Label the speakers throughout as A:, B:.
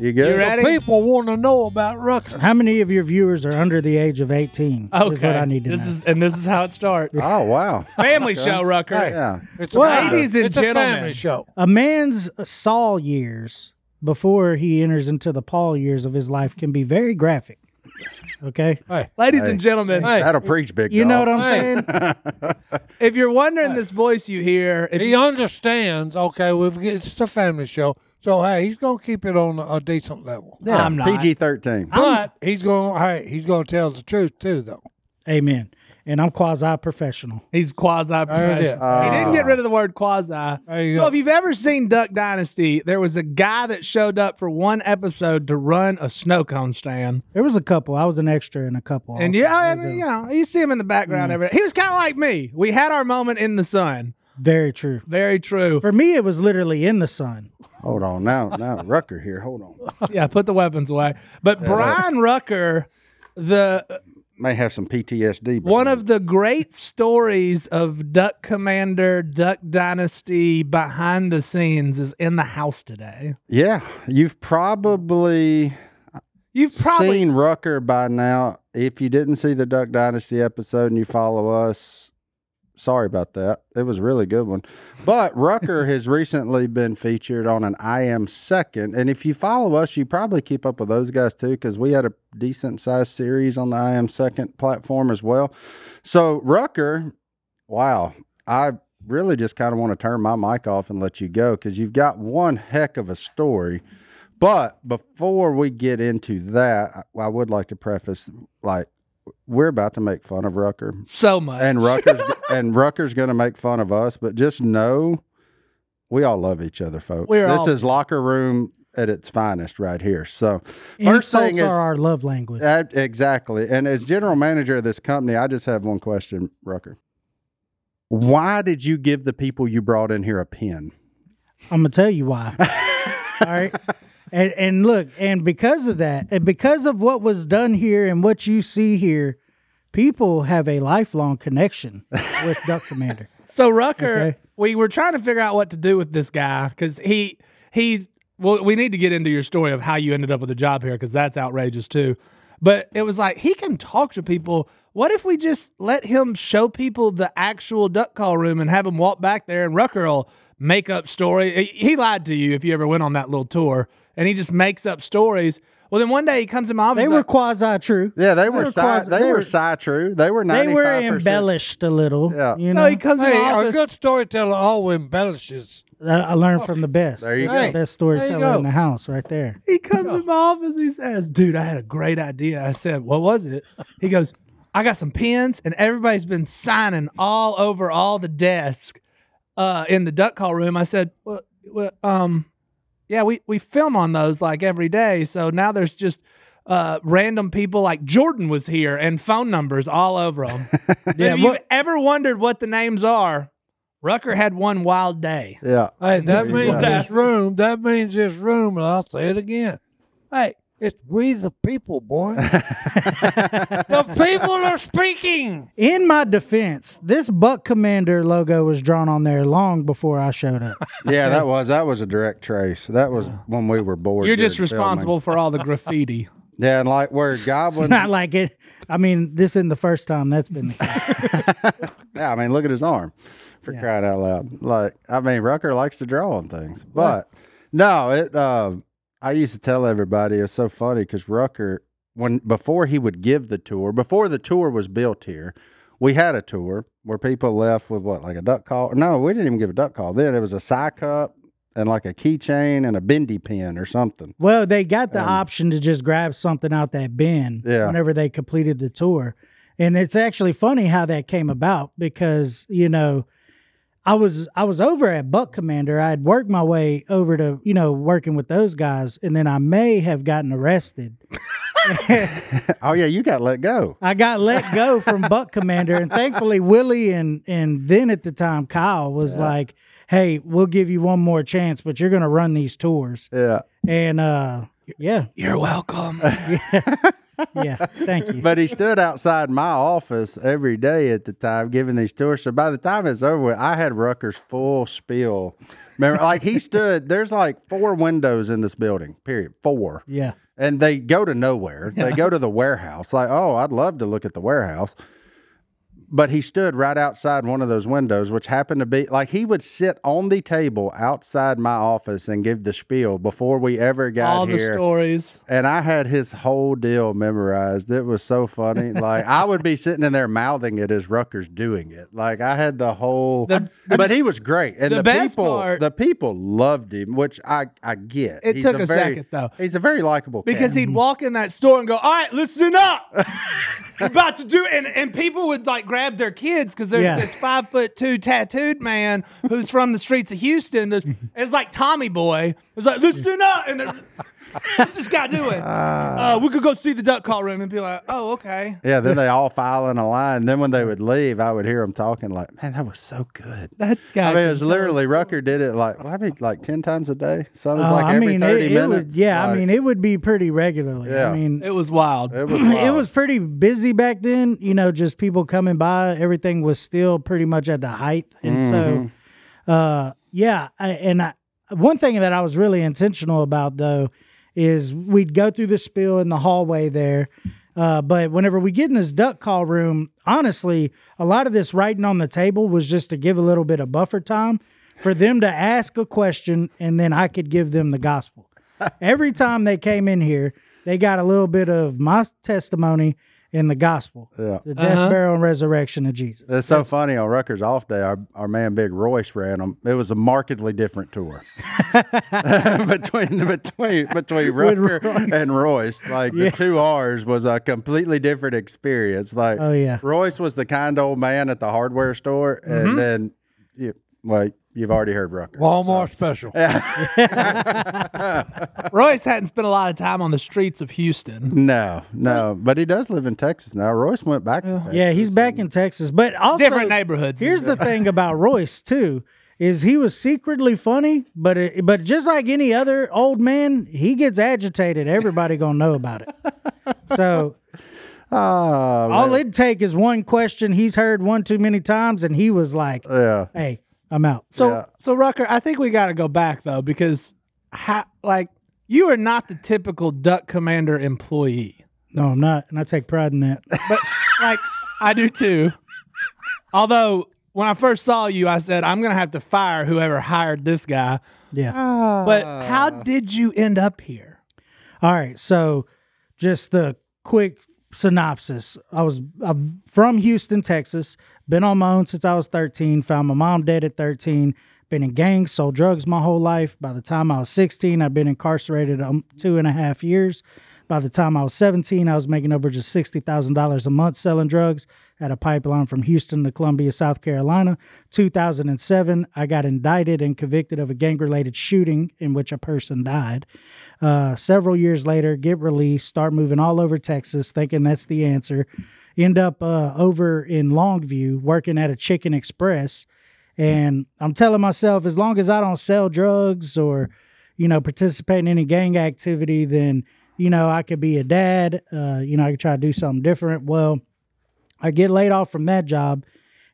A: You good?
B: You ready?
C: People want to know about Rucker.
D: How many of your viewers are under the age of 18?
B: Okay.
D: Is what I need to
B: this
D: know.
B: is and this is how it starts.
A: Oh wow.
B: Family show, Rucker.
A: Yeah.
C: It's a
B: Well,
C: family-
B: ladies and
C: it's a
B: gentlemen.
C: family show.
D: a man's Saul years before he enters into the Paul years of his life can be very graphic. Okay?
B: Ladies
A: Hey.
B: and gentlemen,
C: Hey,
A: That'll preach, big
D: You know
A: dog.
D: what I'm saying?
B: if you're wondering this voice you hear, if
C: he understands. Okay, we've it's a family show, so hey, he's gonna keep it on a decent level.
A: Yeah,
B: I'm not.
A: PG thirteen.
C: But he's gonna hey, he's gonna tell the truth too, though.
D: Amen. And I'm quasi professional.
B: He's quasi professional.
C: is.
B: he didn't get ah. rid of the word quasi. So
C: go.
B: if you've ever seen Duck Dynasty, there was a guy that showed up for one episode to run a snow cone stand.
D: There was a couple. I was an extra in a couple.
B: And
D: also.
B: yeah, and,
D: a-
B: you know, you see him in the background. Mm. Every he was kind of like me. We had our moment in the sun.
D: very true.
B: Very true.
D: For me, it was literally in the sun.
A: Hold on now. Now Rucker here. Hold on.
B: yeah, put the weapons away. But Bryan Rucker, the
A: May have some PTSD.
B: one of the great stories of Duck Commander, Duck Dynasty behind the scenes is in the house today.
A: yeah, you've probably
B: You've probably
A: seen Rucker by now. If you didn't see the Duck Dynasty episode and you follow us, sorry about that. It was a really good one. But Rucker has recently been featured on an I Am Second. And if you follow us, you probably keep up with those guys too, because we had a decent sized series on the I Am Second platform as well. So, Rucker, wow, I really just kind of want to turn my mic off and let you go because you've got one heck of a story. But before we get into that, I, I would like to preface like we're about to make fun of Rucker,
B: so much.
A: and Rucker's and Rucker's going to make fun of us. But just know, we all love each other, folks.
B: We're
A: this
B: all-
A: is locker room at its finest right here. So first
D: Insults
A: thing is
D: are our love language.
A: that, exactly. And as general manager of this company, I just have one question, Rucker. Why did you give the people you brought in here a pen?
D: I'm gonna tell you why. All right. And, and look, and because of that, and because of what was done here and what you see here, people have a lifelong connection with Duck Commander.
B: So Rucker,
D: Okay.
B: we were trying to figure out what to do with this guy because he he. Well, we need to get into your story of how you ended up with a job here because that's outrageous too. But it was like he can talk to people. What if we just let him show people the actual duck call room and have him walk back there and Rucker will make up story. He- He lied to you if you ever went on that little tour, and he just makes up stories. Well, then one day he comes in my office.
D: They were
B: like,
D: quasi true.
A: Yeah, they were, si-
D: quasi-
A: they, were, si true. They were
D: They
A: 95%.
D: were embellished a little.
A: Yeah.
D: You
B: so
D: know,
B: he comes in
C: Hey,
B: my
C: a good storyteller always embellishes.
D: I I learned from the best.
A: There you
D: That's
A: go.
D: the best storyteller in the house, right there.
B: He comes in my office. He says, "Dude, I had a great idea." I said, "What was it?" He goes, "I got some pens, and everybody's been signing all over all the desk uh, in the duck call room." I said, "Well, well um, yeah, we we film on those like every day, so now there's just." Uh, random people like Jordan was here and phone numbers all over them.
D: Yeah,
B: if you've
D: what-
B: ever wondered what the names are, Rucker had one wild day.
A: Yeah.
C: Hey, that means this room. That means this room, and I'll say it again. Hey, it's we the people, boy. the people are speaking.
D: In my defense, this Buck Commander logo was drawn on there long before I showed up.
A: Yeah, that was that was a direct trace. That was when we were bored.
B: You're just
A: during filming.
B: responsible for all the graffiti.
A: Yeah, and like where
D: It's not like it. I mean, this isn't the first time that's been the case.
A: yeah, I mean, look at his arm. For crying out loud! Like, I mean, Rucker likes to draw on things, but no, it. Uh, I used to tell everybody it's so funny because Rucker, when before he would give the tour, before the tour was built here, we had a tour where people left with what, like a duck call? No, we didn't even give a duck call. Then it was a Si cup and like a keychain and a bendy pin or something.
D: Well, they got the option to just grab something out that bin
A: Yeah.
D: whenever they completed the tour. And it's actually funny how that came about because, you know, I was I was over at Buck Commander. I had worked my way over to, you know, working with those guys, and then I may have gotten arrested.
A: Oh yeah, you got let go.
D: I got let go from Buck Commander, and thankfully Willie and and then at the time Kyle was like, "Hey, we'll give you one more chance, but you're going to run these tours."
A: Yeah.
D: And uh, yeah,
B: You're welcome.
D: Yeah, thank you.
A: But he stood outside my office every day at the time giving these tours. So by the time it's over with, I had Rucker's full spiel. Remember, like he stood, there's like four windows in this building, period. Four.
D: yeah.
A: And they go to nowhere. They go to the warehouse. Like, oh, I'd love to look at the warehouse. But he stood right outside one of those windows, which happened to be like he would sit on the table outside my office and give the spiel before we ever got
B: All the
A: here.
B: stories.
A: And I had his whole deal memorized. It was so funny. Like I would be sitting in there mouthing it as Rucker's doing it. Like I had the whole.
B: The-
A: but he was great, and
B: the
A: the,
B: best
A: people,
B: part-
A: the people loved him, which I I get.
B: It
A: He's
B: took a
A: very,
B: second, though.
A: He's a very likable
B: Because
A: cat.
B: he'd walk in that store and go, "All right, listen up, about to do," and and people would like grab their kids because there's
D: Yeah.
B: this five foot two tattooed man who's from the streets of Houston. There's- It's like Tommy Boy. It's like, "Listen up," and they're, what's this guy doing? Uh, we could go see the duck call room and be like, "Oh, okay."
A: Yeah, then they all file in a line. Then when they would leave, I would hear them talking like, "Man, that was so good."
B: That guy.
A: I mean, it was
B: can
A: literally Rucker did it like, well, I mean, like ten times a day. So it was
D: Oh,
A: like
D: I
A: every
D: mean,
A: thirty
D: it, it
A: minutes.
D: would, yeah, I mean, it would be pretty regularly.
A: Yeah.
D: I mean,
B: It was wild.
A: it was.
D: it was pretty busy back then. You know, just people coming by. Everything was still pretty much at the height, and so, uh, yeah. I, and I, one thing that I was really intentional about though is we'd go through the spill in the hallway there. Uh, but whenever we get in this duck call room, honestly, a lot of this writing on the table was just to give a little bit of buffer time for them to ask a question and then I could give them the gospel. Every time they came in here, they got a little bit of my testimony and the gospel,
A: Yeah.
D: the death, uh-huh. burial, and resurrection of Jesus.
A: It's so funny on Rucker's off day. Our, our man Big Royce ran them. It was a markedly different tour between between between Rucker
D: Royce.
A: and Royce. Like the two R's was a completely different experience. Like
D: Oh, yeah.
A: Royce was the kind old man at the hardware store, and mm-hmm. then you well you've already heard Rucker.
C: Walmart special. Yeah.
B: Royce hadn't spent a lot of time on the streets of Houston.
A: No, no, but he does live in Texas now. Royce went back. to Texas.
D: Yeah, he's back in Texas, but also
B: Different neighborhoods.
D: Here's the thing about Royce too is he was secretly funny, but it, but just like any other old man, he gets agitated. Everybody gonna know about it. So
A: Oh,
D: all
A: man.
D: it'd take is one question he's heard one too many times, and he was like,
A: yeah.
D: "Hey, I'm out."
B: So,
A: Yeah.
B: so Rucker, I think we got to go back though because, like, you are not the typical Duck Commander employee,
D: No, I'm not, and I take pride in that.
B: but like I do too. Although when I first saw you, I said I'm gonna have to fire whoever hired this guy.
D: Yeah.
B: But how did you end up here?
D: All right, so just the quick synopsis. I was I'm from Houston, Texas. Been on my own since I was 13. Found my mom dead at 13. Been in gangs, sold drugs my whole life. By the time I was 16, I'd been incarcerated um, two and a half years. By the time I was 17, I was making over just $60,000 a month selling drugs at a pipeline from Houston to Columbia, South Carolina. 2007, I got indicted and convicted of a gang related shooting in which a person died. Uh, several years later, get released, start moving all over Texas, thinking that's the answer. End up uh, over in Longview working at a Chicken Express. And I'm telling myself, as long as I don't sell drugs or, you know, participate in any gang activity, then, you know, I could be a dad. Uh, you know, I could try to do something different. Well, I get laid off from that job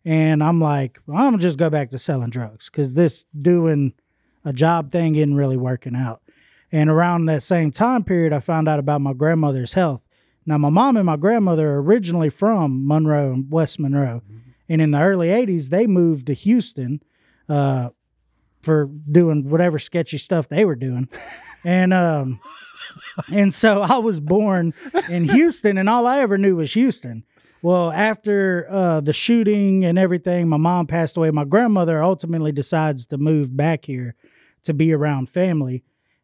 D: and I'm like, well, I'm gonna just go back to selling drugs because this doing a job thing isn't really working out. And around that same time period, I found out about my grandmother's health. Now, my mom and my grandmother are originally from Monroe and West Monroe. And in the early 80s, they moved to Houston uh, for doing whatever sketchy stuff they were doing. and um, and so I was born in Houston, and all I ever knew was Houston. Well, after uh, the shooting and everything, my mom passed away. My grandmother ultimately decides to move back here to be around family.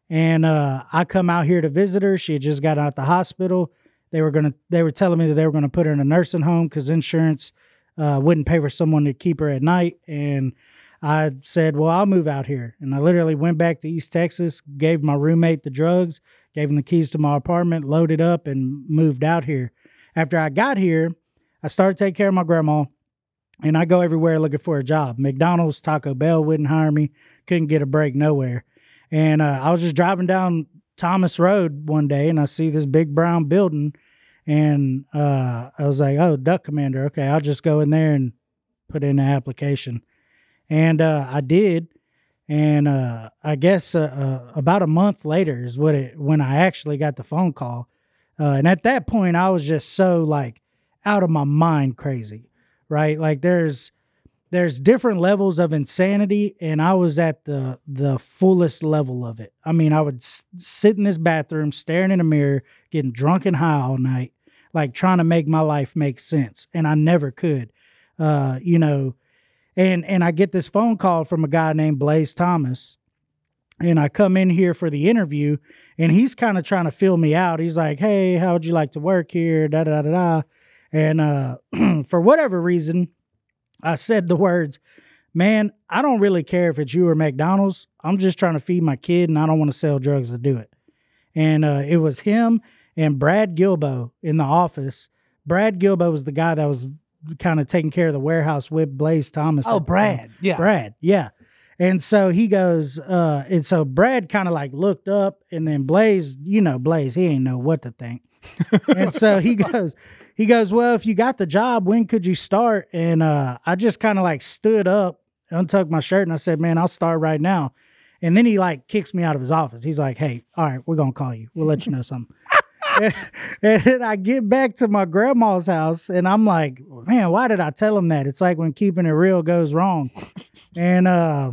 D: And uh, I come out here to visit her. She had just got out of the hospital. They were gonna. They were telling me that they were gonna put her in a nursing home because insurance uh, wouldn't pay for someone to keep her at night. And I said, "Well, I'll move out here." And I literally went back to East Texas, gave my roommate the drugs, gave him the keys to my apartment, loaded up, and moved out here. After I got here, I started taking care of my grandma, and I go everywhere looking for a job. McDonald's, Taco Bell wouldn't hire me. Couldn't get a break nowhere. And uh, I was just driving down Thomas Road one day, and I see this big brown building, And uh, I was like, oh, duck commander. Okay, I'll just go in there and put in an application. And uh, I did. And uh, I guess uh, uh, about a month later is what it when I actually got the phone call. Uh, and at that point, I was just so like out of my mind crazy, right? Like there's there's different levels of insanity, and I was at the the fullest level of it. I mean, I would s- sit in this bathroom, staring in a mirror, getting drunk and high all night, like trying to make my life make sense, and I never could. Uh, you know, and and I get this phone call from a guy named Blaze Thomas, and I come in here for the interview, and he's kind of trying to fill me out. He's like, "Hey, how would you like to work here?" Da da da da. And uh, for whatever reason, I said the words, "Man, I don't really care if it's you or McDonald's. I'm just trying to feed my kid, and I don't want to sell drugs to do it." And uh, it was him and Brad Gilbo in the office. Brad Gilbo was the guy that was kind of taking care of the warehouse with Blaze Thomas.
B: Oh. Brad. Yeah.
D: Brad, yeah. And so he goes, uh, and so Brad kind of like looked up, and then Blaze, you know, Blaze, he ain't know what to think. and so he goes, he goes, Well, if you got the job, when could you start? And uh, I just kind of like stood up, untucked my shirt, and I said, Man, I'll start right now. And then he like kicks me out of his office. He's like, Hey, all right, we're gonna call you. We'll let you know something. and, I get back to my grandma's house and I'm like, man, why did I tell him that? It's like when keeping it real goes wrong. and uh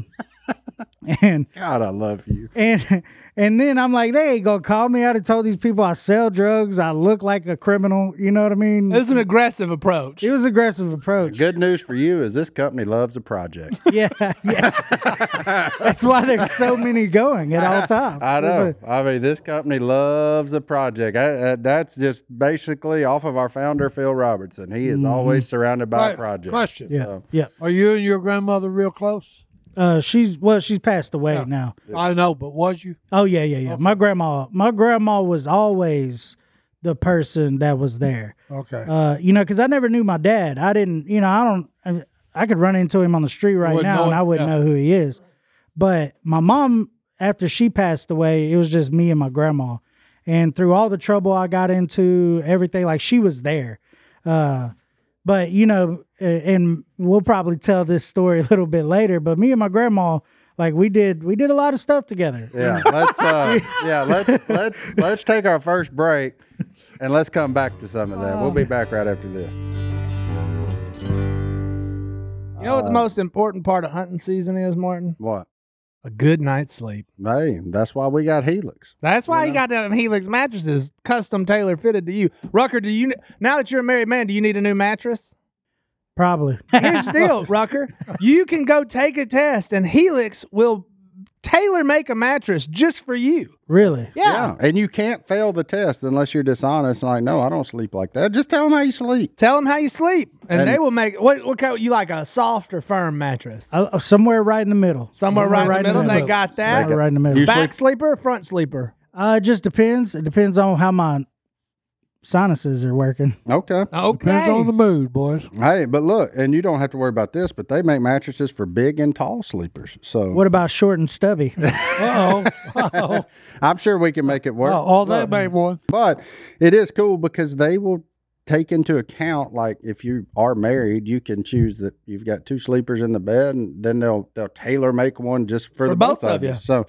D: and
A: God, I love you.
D: and and then I'm like, they ain't gonna call me. I'd have told these people I sell drugs, I look like a criminal. You know what I mean?
B: It was an aggressive approach.
D: It was aggressive approach.
A: Good news for you is this company loves a project.
D: Yeah, yes. That's why there's so many going at all times.
A: I know.
D: a-
A: I mean, this company loves a project. I, uh, that's just basically off of our founder, Phil Robertson. He is always surrounded by a
C: Right,
A: project.
C: Question.
D: yeah,
A: So-
D: yeah.
C: Are you and your grandmother real close?
D: Uh, she's well, she's passed away now.
C: I know, but was you?
D: Oh yeah, yeah, yeah. My grandma, my grandma was always the person that was there.
C: Okay.
D: Uh, you know, because I never knew my dad. I didn't, you know, I don't. I, I could run into him on the street right
C: Wouldn't
D: now,
C: know
D: and
C: it,
D: I wouldn't
C: yeah.
D: know who he is. But my mom, after she passed away, it was just me and my grandma. And through all the trouble I got into, everything like she was there. Uh, but you know, uh, and we'll probably tell this story a little bit later. But me and my grandma, like we did, we did a lot of stuff together.
A: Yeah, let's uh, yeah let's let's let's take our first break, and let's come back to some of that. We'll be back right after this.
B: You know what the most important part of hunting season is, Martin?
A: What?
B: A good night's sleep.
A: Hey, that's why we got Helix.
B: That's why you got them Helix mattresses, custom tailor fitted to you. Rucker, do you now that you're a married man, do you need a new mattress?
D: Probably.
B: Here's the deal, Rucker. You can go take a test, and Helix will tailor make a mattress just for you.
D: really?
B: Yeah.
A: and you can't fail the test unless you're dishonest. Like, no, I don't sleep like that. Just tell them how you sleep.
B: Tell them how you sleep, and,
A: And-
B: they will make what what kind, you like a soft or firm mattress.
D: Uh, somewhere right in the middle.
B: Somewhere right, in the middle. They got that.
D: Somewhere right in the middle.
A: You
B: Back
A: sleep-
B: sleeper, front sleeper.
D: Uh, it just depends. It depends on how my sinuses are working.
A: Okay. Okay.
C: Depends on the mood, boys.
A: Hey, but look, and you don't have to worry about this, but they make mattresses for big and tall sleepers. So
D: What about short and stubby?
C: Uh oh.
A: I'm sure we can make it work.
C: oh, they made one.
A: But it is cool because they will take into account like if you are married, you can choose that you've got two sleepers in the bed, and then they'll they'll tailor make one just for, the both, of you. So,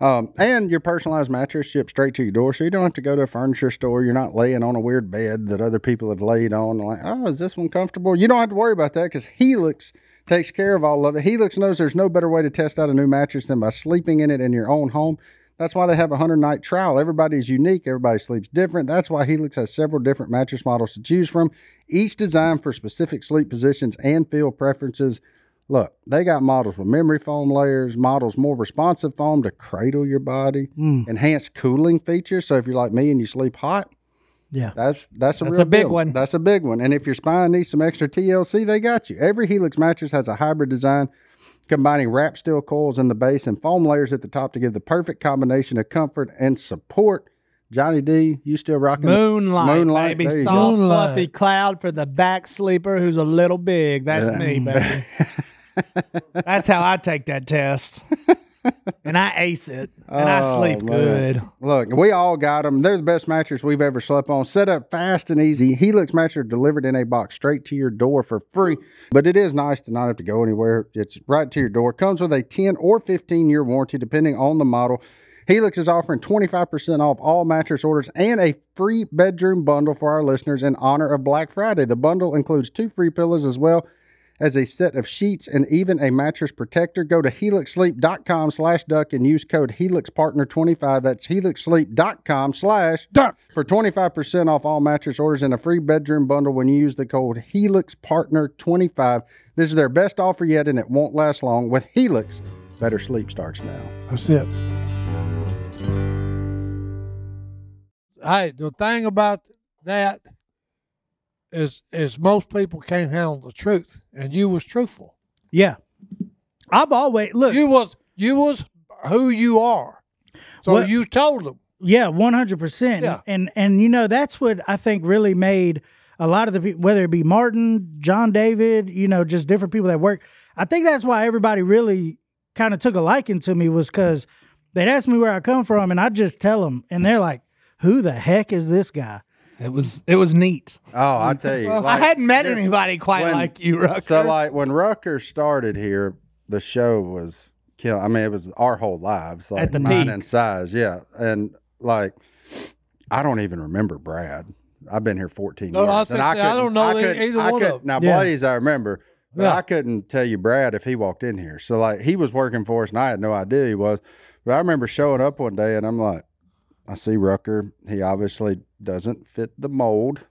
A: um, and your personalized mattress shipped straight to your door, so you don't have to go to a furniture store. You're not laying on a weird bed that other people have laid on. Like, oh, is this one comfortable? You don't have to worry about that because Helix takes care of all of it. Helix knows there's no better way to test out a new mattress than by sleeping in it in your own home. That's why they have a 100 night trial. Everybody's unique, everybody sleeps different. That's why Helix has several different mattress models to choose from, each designed for specific sleep positions and feel preferences. Look, they got models with memory foam layers, models more responsive foam to cradle your body, hmm. enhanced cooling features. So if you're like me and you sleep hot,
D: Yeah.
A: that's that's a
B: That's a big
A: deal.
B: one.
A: That's a big one. And if your spine needs some extra TLC, they got you. Every Helix mattress has a hybrid design, combining wrap steel coils in the base and foam layers at the top to give the perfect combination of comfort and support. Johnny D, you still rocking? the-
B: Moonlight,
A: Moonlight,
B: baby.
A: there you go.
B: Soft,
C: Moonlight.
B: fluffy cloud for the back sleeper who's a little big. That's me, baby. That's how I take that test. and I ace it, and I
A: Oh,
B: sleep
A: man.
B: good.
A: Look, we all got them. They're the best mattress we've ever slept on. Set up fast and easy. Helix mattress delivered in a box straight to your door for free. But it is nice to not have to go anywhere. It's right to your door. Comes with a 10 or 15 year warranty depending on the model. Helix is offering 25% off all mattress orders and a free bedroom bundle for our listeners in honor of Black Friday. The bundle includes two free pillows as well as a set of sheets and even a mattress protector. Go to helixsleep.com slash duck and use code HelixPartner25. That's helixsleep.com slash
C: Duck.
A: for 25% off all mattress orders and a free bedroom bundle when you use the code HelixPartner25. This is their best offer yet and it won't last long. With Helix, better sleep starts now.
C: That's it. Hey, the thing about that is is most people can't handle the truth, and you was truthful.
D: Yeah. I've always look.
C: You was you was who you are, so
D: What-
C: you told them.
D: Yeah, one hundred percent.
C: Yeah.
D: And and you know that's what I think really made a lot of the people, whether it be Martin, John-David, you know, just different people that work. I think that's why everybody really kind of took a liking to me was because they'd ask me where I come from, and I just tell them, and they're like, "Who the heck is this guy?"
B: It was it was neat.
A: Oh, I tell you.
B: I hadn't met anybody quite
A: when-
B: like you, Rucker.
A: So like when Rucker started here, the show was kill. I mean, it was our whole lives, like
B: the
A: mine
B: peak.
A: and size, yeah. And like, I don't even remember Brad. I've been here 14
C: No,
A: years.
C: I was
A: and
C: gonna say, I
A: couldn't-
C: don't know e-
A: couldn't-
C: either
A: I
C: one of them.
A: Now
D: Yeah.
A: Blaze, I remember, but
C: Yeah.
A: I couldn't tell you Brad if he walked in here. So like, he was working for us, and I had no idea he was. But I remember showing up one day, and I'm like, I see Rucker. He obviously doesn't fit the mold.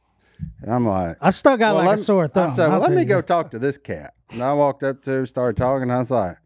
A: And I'm like,
D: I still got
A: well,
D: like a sore
A: I
D: thumb.
A: said, well, let me
D: you
A: go talk to this cat. And I walked up to him, started talking. I was like,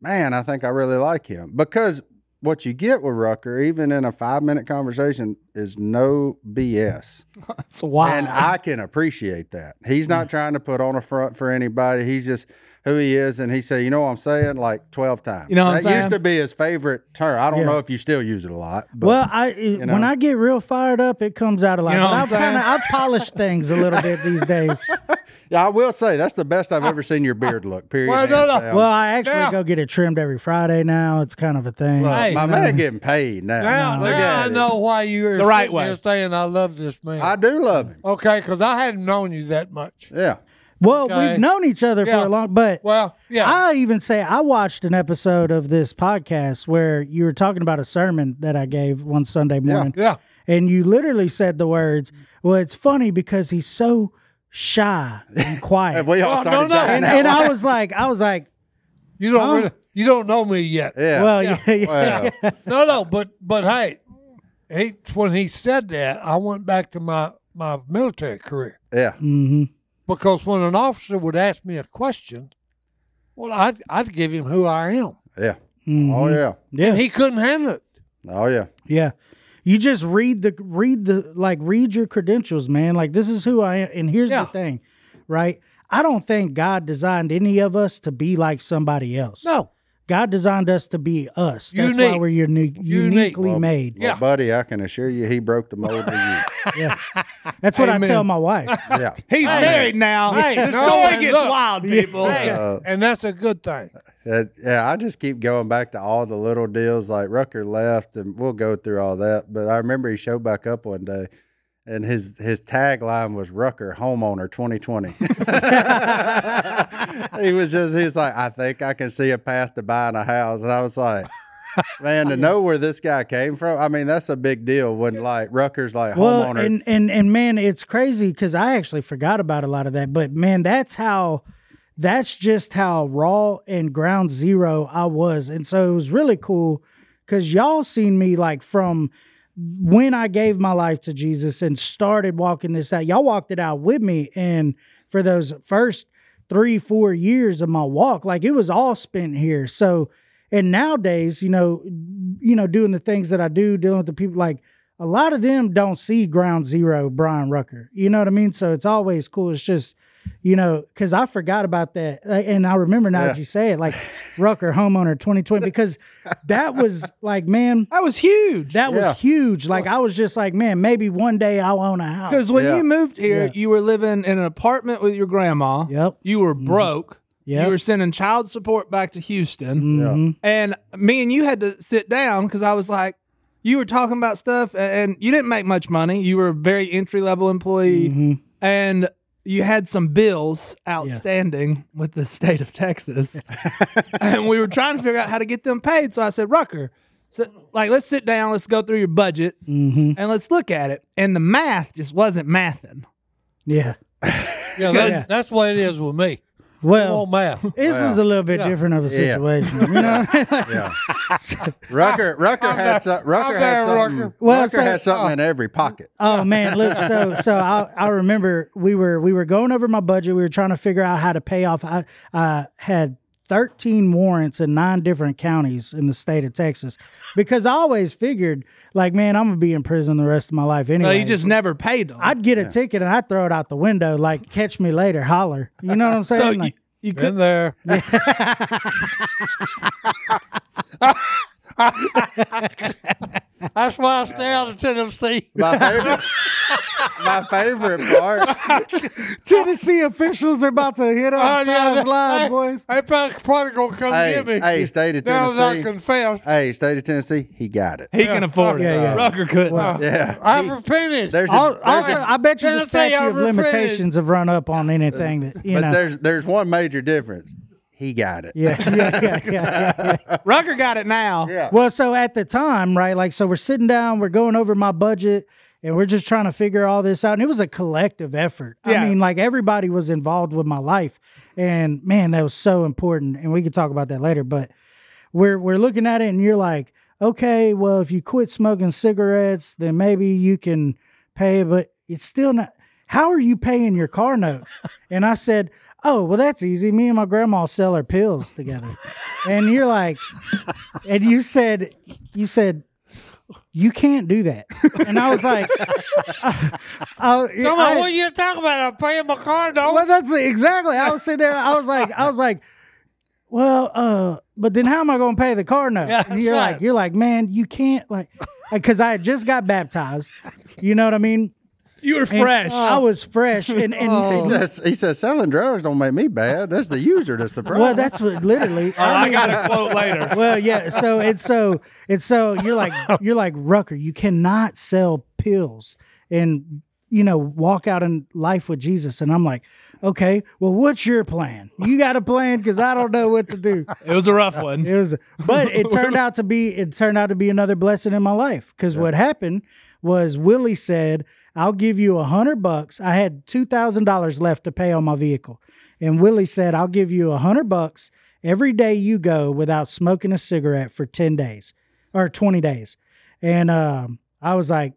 A: man, I think I really like him. Because what you get with Rucker, even in a five minute conversation, is no BS.
B: That's wild.
A: And I can appreciate that. He's not trying to put on a front for anybody. He's just who he is. And he said, you know what I'm saying? Like 12 times.
B: You know what
A: that
B: I'm
A: used to be his favorite term. I don't
D: Yeah.
A: know if you still use it a lot. But
D: Well, I when
A: know?
D: I get real fired up, it comes out a lot.
B: You know I'm
D: I've kind of? I've polished things a little bit these days.
A: yeah, I will say that's the best I've ever seen your beard look. Period.
C: Well, no, no.
D: Well, I actually
C: Now-
D: go get it trimmed every Friday now. It's kind of a thing.
A: Look,
C: Hey,
A: my
D: no.
A: man getting paid now.
C: Now,
A: Look
C: now I
A: it.
C: know why you're
B: The right way.
C: saying I love this man.
A: I do love him.
C: okay, because I hadn't known you that much.
A: Yeah.
D: Well,
C: Okay.
D: we've known each other
C: Yeah.
D: for a long, but
C: Well, yeah.
D: I even say I watched an episode of this podcast where you were talking about a sermon that I gave one Sunday morning,
C: yeah.
D: and you literally said the words, "Well, it's funny because he's so shy and quiet."
A: Have we all
C: Well,
A: started
C: no, no.
D: and, and I was like, I was like,
C: You don't
D: Huh?
C: really, you don't know me yet.
A: Yeah.
D: well, yeah, yeah,
A: Well,
C: No, no, but but hey, he when he said that, I went back to my my military career
A: yeah.
D: hmm
C: because when an officer would ask me a question, well, I'd I'd give him who I am,
A: Yeah.
D: Mm-hmm.
A: Oh yeah.
D: yeah,
C: he couldn't handle it.
A: Oh yeah.
D: yeah. You just read the read the like read your credentials, man. Like this is who I am. And here's
C: Yeah.
D: the thing, right? I don't think God designed any of us to be like somebody else.
C: No,
D: God designed us to be us. That's why we're uni- uniquely
A: Well,
D: made.
A: Well,
C: Yeah.
A: buddy, I can assure you he broke the mold to you.
D: Yeah. That's what I
B: Amen.
D: tell my wife.
A: Yeah.
B: He's married now.
C: Hey,
B: the
C: no,
B: story
C: and
B: gets
C: look.
B: wild, people.
C: hey,
A: Uh,
C: and that's a good thing.
A: Uh, yeah, I just keep going back to all the little deals. Like Rucker left, and we'll go through all that. But I remember he showed back up one day, and his his tagline was "Rucker Homeowner 2020." he was just he was like, "I think I can see a path to buying a house," and I was like. Man, to know where this guy came from, I mean, that's a big deal when like Rucker's like
D: Well,
A: homeowner.
D: and and and man, it's crazy because I actually forgot about a lot of that. But man, that's how. That's just how raw and ground zero I was, and so it was really cool because y'all seen me like from when I gave my life to Jesus and started walking this out. Y'all walked it out with me, and for those first three, four years of my walk, like it was all spent here. So, and nowadays, you know, you know, doing the things that I do, dealing with the people, like a lot of them don't see ground zero Bryan Rucker. You know what I mean? So it's always cool. It's just, you know, because I forgot about that, and I remember now that you say it, like Rucker homeowner 2020, because that was like, man.
B: That was huge.
D: That was huge. Like I was just like, man, maybe one day I'll own a house.
B: Because when
A: Yeah.
B: you moved here,
D: Yeah.
B: you were living in an apartment with your grandma.
D: Yep.
B: You were broke.
D: Yep.
B: You were sending child support back to Houston.
D: Mhm.
B: And me and you had to sit down because I was like, you were talking about stuff and you didn't make much money. You were a very entry level employee
D: Mhm.
B: and you had some bills outstanding with the state of Texas. and we were trying to figure out how to get them paid. So I said, Rucker, so, like, let's sit down, let's go through your budget
D: Mhm.
B: and let's look at it. And the math just wasn't mathing.
D: Yeah.
C: Yeah, that's, that's the way it is with me.
D: Well,
C: Oh, math.
D: this is a little bit
C: Yeah.
D: different of a
A: Yeah.
D: situation. You know?
A: Yeah. Rucker Rucker had some, Rucker
C: I'm
A: had
C: there,
A: something.
C: Rucker.
D: Well,
A: Rucker
D: so-
A: had something in oh. every pocket.
D: Oh man, look, so so I I remember we were we were going over my budget. We were trying to figure out how to pay off. I I had 13 warrants in nine different counties in the state of Texas because I always figured like, man, I'm gonna be in prison the rest of my life
B: So
D: anyway.
B: you just never paid them.
D: I'd get a ticket and I'd throw it out the window, like catch me later, holler. You know what I'm saying?
B: so you,
D: Like,
B: you
C: Been
B: could
C: there. That's why I stay out of Tennessee.
A: My favorite, my favorite part.
D: Tennessee officials are about to hit
C: Oh,
D: on
C: yeah,
D: size live,
C: hey,
D: boys.
C: They probably, probably gonna come
A: Hey,
C: get me.
A: hey, state of
C: now that I
A: Tennessee.
C: confess.
A: Hey, state of Tennessee. He got it.
B: he can afford it.
D: Yeah, yeah.
B: Rucker couldn't.
A: Yeah.
C: I've repented.
A: There's a,
D: Al-
A: there's
D: Also,
A: a-
D: I bet you the
C: Tennessee,
D: statute
C: I'm
D: of
C: repented.
D: limitations have run up on anything that you
A: but
D: know.
A: there's there's one major difference. He got it.
D: Yeah, yeah, yeah, yeah, yeah.
B: Rucker got it now.
A: Yeah.
D: Well, so at the time, right? Like, so we're sitting down, we're going over my budget, and we're just trying to figure all this out. And it was a collective effort.
B: Yeah.
D: I mean, like everybody was involved with my life, and man, that was so important. And we can talk about that later. But we're we're looking at it, and you're like, okay, well, if you quit smoking cigarettes, then maybe you can pay, but it's still not. How are you paying your car note? And I said, oh, well, that's easy. Me and my grandma sell our pills together. And you're like, and you said, you said, you can't do that. And I was like, uh, uh,
C: Come
D: I-
C: on, what are you talking about? I'm paying my car note.
D: well, that's exactly. I was sitting there. I was like, I was like, well, uh, but then how am I going to pay the car note?
C: Yeah,
D: you're
C: right.
D: like, you're like, man, you can't like, because I had just got baptized. You know what I mean?
B: You were
D: And
B: fresh.
D: I was fresh, and and oh.
A: He says he says selling drugs don't make me bad. That's the user. That's the problem.
D: well, that's what literally.
B: Oh, I got a quote later.
D: well, yeah. So it's so it's so you're like you're like Rucker. You cannot sell pills and you know walk out in life with Jesus. And I'm like, okay, well, what's your plan? You got a plan because I don't know what to do.
B: It was a rough one.
D: It was, but it turned out to be it turned out to be another blessing in my life because what happened was Willie said, "I'll give you a hundred bucks." I had two thousand dollars left to pay on my vehicle, and Willie said, "I'll give you a hundred bucks every day you go without smoking a cigarette for ten days or twenty days." And um, I was like,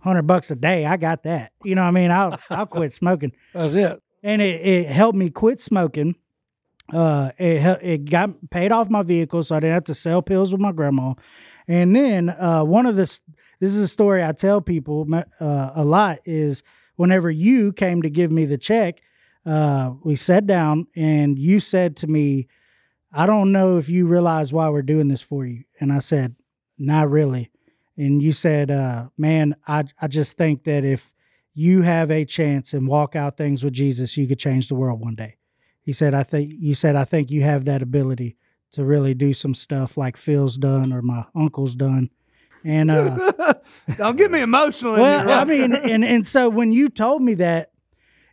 D: hundred bucks a day, I got that. You know what I mean? I'll I'll quit smoking
C: That's it.
D: and it, it helped me quit smoking. Uh, it it got paid off my vehicle, so I didn't have to sell pills with my grandma. And then uh, one of the this is a story I tell people uh, a lot is whenever you came to give me the check, uh, we sat down and you said to me, "I don't know if you realize why we're doing this for you," and I said, "Not really." And you said, uh, "Man, I I just think that if." you have a chance and walk out things with Jesus, you could change the world one day. He said, I think you said, I think you have that ability to really do some stuff like Phil's done or my uncle's done. And uh
B: Don't get me emotional.
D: well,
B: here,
D: I mean, and and so when you told me that,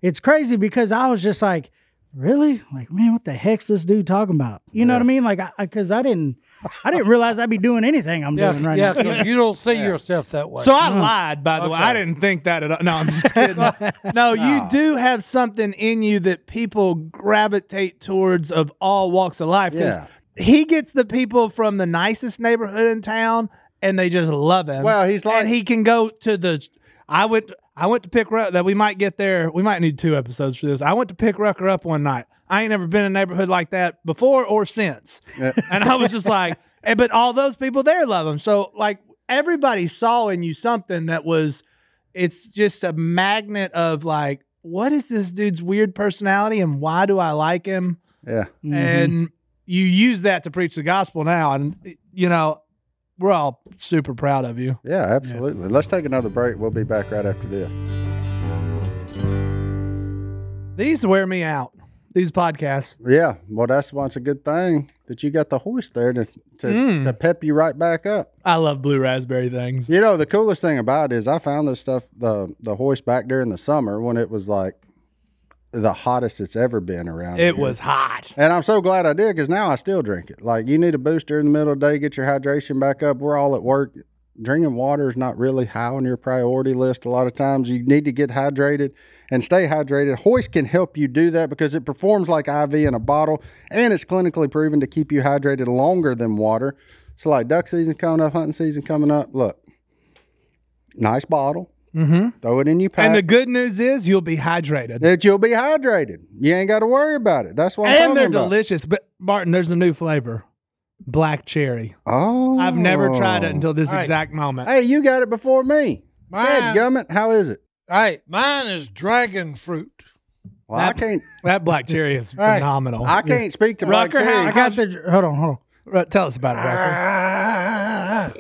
D: it's crazy because I was just like, really? Like, man, what the heck's this dude talking about? You know what I mean? Like, I because I, didn't, I didn't realize I'd be doing anything I'm
C: Yeah,
D: doing right
C: yeah,
D: now.
C: Yeah, because you don't see yourself that way.
B: So I lied, by the way. I didn't think that at all. No, I'm just kidding. no, you do have something in you that people gravitate towards of all walks of life. 'cause
A: Yeah.
B: He gets the people from the nicest neighborhood in town and they just love him.
A: Well, he's like-
B: and he can go to the I went I went to pick Ruck that we might get there. We might need two episodes for this. I went to pick Rucker up one night. I ain't never been in a neighborhood like that before or since. and I was just like, eh, but all those people there love him. So like everybody saw in you something that was it's just a magnet of like, what is this dude's weird personality and why do I like him?
A: yeah.
B: And you use that to preach the gospel now. And you know, we're all super proud of you.
A: Yeah, absolutely. Let's take another break. We'll be back right after this.
B: These wear me out. these podcasts.
A: Yeah, well, that's why it's a good thing that you got the hoist there to to,
B: Mm.
A: to pep you right back up.
B: I love blue raspberry things.
A: You know, the coolest thing about it is I found this stuff the the hoist back during the summer when it was like the hottest it's ever been around.
B: It
A: here.
B: was hot.
A: And I'm so glad I did because now I still drink it. Like you need a booster in the middle of the day, get your hydration back up. We're all at work. Drinking water is not really high on your priority list. A lot of times you need to get hydrated and stay hydrated. Hoist can help you do that because it performs like IV in a bottle and it's clinically proven to keep you hydrated longer than water. So like duck season coming up, hunting season coming up. Look, nice bottle. Mm-hmm. Throw it in your pack.
B: And the good news is you'll be hydrated.
A: that you'll be hydrated. You ain't got to worry about it. That's why. I'm
B: and they're
A: about.
B: delicious. But Martin, there's a new flavor. Black cherry.
A: Oh,
B: I've never tried it until this
C: All right.
B: exact moment.
A: Hey, you got it before me.
C: Mine-
A: Dad gummit, how is it?
C: Hey, mine is dragon fruit.
A: Well, I can't.
B: That black cherry is
C: right.
B: phenomenal.
A: I can't speak to Black
B: Rucker, how-
A: Cherry.
D: I got the. Hold on, hold on.
B: Tell us about it, Rucker.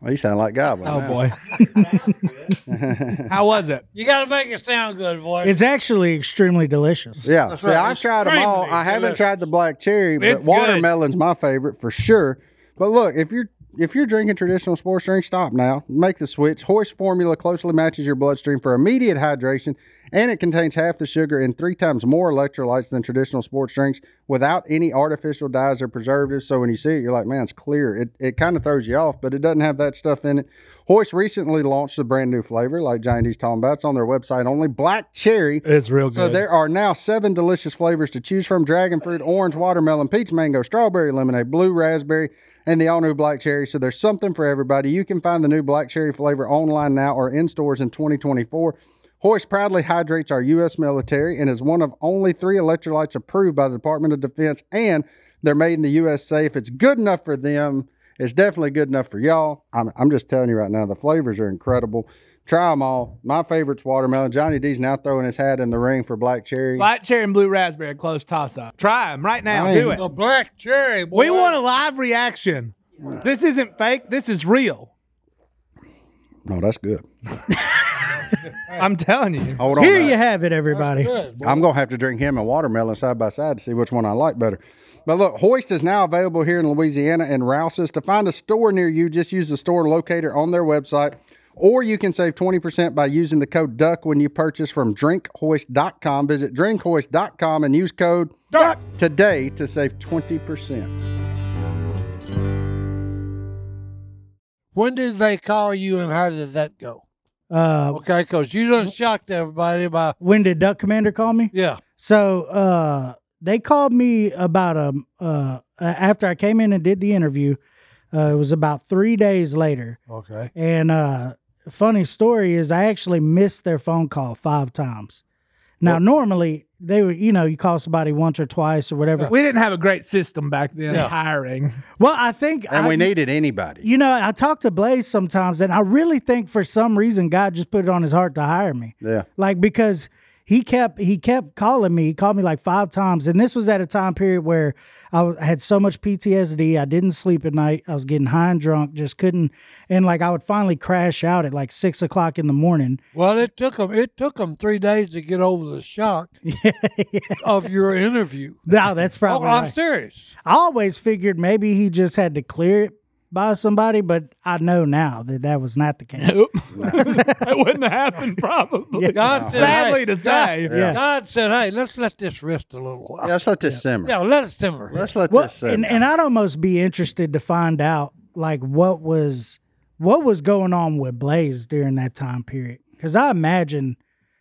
A: Well, you sound like Goblin.
B: Oh
A: now.
B: boy. How was it?
C: you got to make it sound good, boy.
D: It's actually extremely delicious.
A: Yeah.
C: That's
A: See,
C: right.
A: I've tried them all.
C: Extremely
A: I haven't
C: delicious.
A: tried the black cherry, but
B: It's
A: watermelon's my favorite for sure. But look, if you're if you're drinking traditional sports drink, stop now. Make the switch. Hoist formula closely matches your bloodstream for immediate hydration, and it contains half the sugar and three times more electrolytes than traditional sports drinks without any artificial dyes or preservatives. So when you see it, you're like, man, it's clear. It it kind of throws you off, but it doesn't have that stuff in it. Hoist recently launched a brand new flavor, like Johnny D's talking about. It's on their website only. Black cherry.
B: It's real good.
A: So there are now seven delicious flavors to choose from: dragon fruit, orange, watermelon, peach mango, strawberry lemonade, blue raspberry, and the all new black cherry. So there's something for everybody. You can find the new black cherry flavor online now or in stores in 2024. Hoist proudly hydrates our U.S. military and is one of only three electrolytes approved by the Department of Defense, and they're made in the USA. If it's good enough for them, it's definitely good enough for y'all. I'm, I'm just telling you right now, the flavors are incredible. Try them all. My favorite's watermelon. Johnny D's now throwing his hat in the ring for black cherry.
B: Black cherry and blue raspberry, a close toss up. Try them right now.
A: I
B: Do it.
C: the black cherry, boy.
B: We want a live reaction. This isn't fake. This is real.
A: No, that's good.
B: I'm telling you.
A: Hold on.
D: Here
A: now.
D: you have it, everybody.
C: Good.
A: I'm gonna have to drink him and watermelon side by side to see which one I like better. But look, Hoist is now available here in Louisiana and Rouse's. To find a store near you, just use the store locator on their website, or you can save 20% by using the code DUCK when you purchase from drinkhoist.com. Visit drinkhoist.com and use code DUCK today to save 20%.
C: When did they call you and how did that go?
D: Uh,
C: Okay, because you done shocked everybody by,
D: when did Duck Commander call me?
C: yeah.
D: So uh, they called me about a uh, after I came in and did the interview. Uh, it was about three days later,
C: Okay.
D: and uh, funny story is I actually missed their phone call five times. Now normally they were, you know, you call somebody once or twice or whatever.
B: We didn't have a great system back then
C: Yeah.
B: hiring.
D: Well, I think
A: And
D: I,
A: we needed anybody.
D: You know, I talk to Blaze sometimes, and I really think for some reason God just put it on his heart to hire me.
A: Yeah.
D: Like because he kept he kept calling me. He called me like five times, and this was at a time period where I had so much PTSD. I didn't sleep at night. I was getting high and drunk. Just couldn't. And like I would finally crash out at like six o'clock in the morning.
C: Well, it took them. It took them three days to get over the shock of your interview.
D: No, that's
C: Oh,
D: probably.
C: I'm
D: right.
C: serious.
D: I always figured maybe he just had to clear it by somebody, but I know now that that was not the case.
B: Nope. that wouldn't have happened, probably.
C: God said,
B: Sadly
C: hey,
B: to say.
C: God,
D: Yeah.
C: God said, "Hey, let's let this rest a little while.
A: Yeah, let's let this simmer.
C: Yeah, let it simmer.
A: Let's let
D: Well,
A: this simmer.
D: and, and I'd almost be interested to find out like what was what was going on with Blaze during that time period. Because I imagine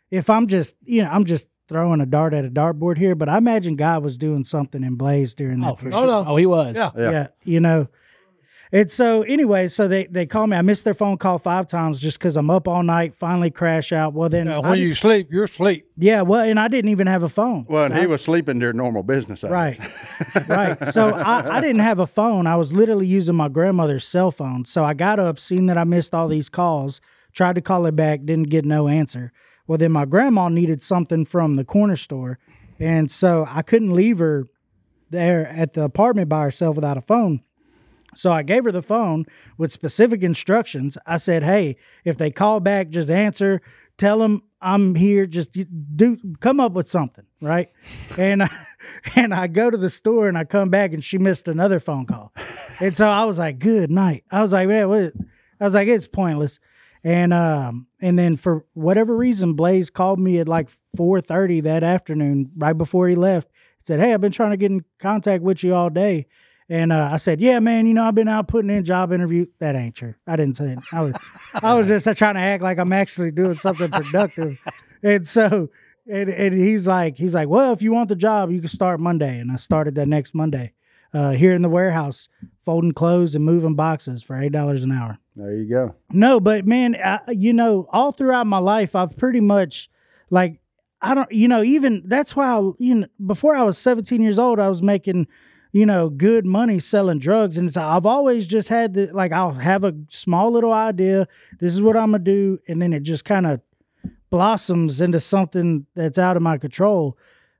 D: if I'm just you know I'm just throwing a dart at a dartboard here, but I imagine God was doing something in Blaze during that.
B: Oh, for
D: period.
B: sure.
C: Oh, no.
B: Oh, he was.
C: Yeah.
A: Yeah.
D: yeah, you know. And so anyway, so they they call me. I missed their phone call five times just because I'm up all night. Finally crash out. Well then,
C: Now, when
D: di-
C: you sleep, you're asleep.
D: yeah. Well, and I didn't even have a phone.
A: well, and he was sleeping during normal business hours.
D: Right. right. So I, I didn't have a phone. I was literally using my grandmother's cell phone. So I got up, seen that I missed all these calls, tried to call her back, didn't get no answer. Well, then my grandma needed something from the corner store. And so I couldn't leave her there at the apartment by herself without a phone. So I gave her the phone with specific instructions. I said, hey, if they call back, just answer. tell them I'm here. Just do come up with something, right? and I, and I go to the store and I come back and she missed another phone call, and so I was like, "Good night." I was like, "Man, what?" I was like, "It's pointless." And um and then for whatever reason, Blaze called me at like four thirty that afternoon, right before he left. Said, "Hey, I've been trying to get in contact with you all day." And uh, I said, "Yeah, man. You know, I've been out putting in job interview. That ain't true. I didn't say it. I was, I was just trying to act like I'm actually doing something productive." And so, and, and he's like, he's like, "Well, if you want the job, you can start Monday." And I started that next Monday, uh, here in the warehouse, folding clothes and moving boxes for eight dollars an hour.
A: There you go.
D: No, but man, I, you know, all throughout my life, I've pretty much like I don't, you know, even that's why I, you know before I was 17 years old, I was making you know good money selling drugs, and it's I've always just had the like I'll have a small little idea. This is what I'm gonna do, and then it just kind of blossoms into something that's out of my control.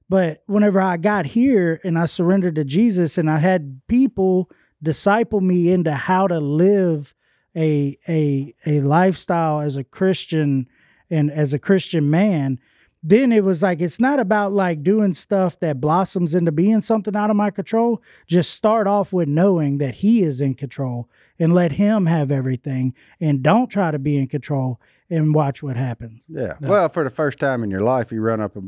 D: But whenever I got here and I surrendered to Jesus, and I had people disciple me into how to live a a a lifestyle as a Christian and as a Christian man, then it was like it's not about like doing stuff that blossoms into being something out of my control. Just start off with knowing that he is in control and let him have everything and don't try to be in control and watch what happens.
A: Yeah. Well, for the first time in your life, you run up a,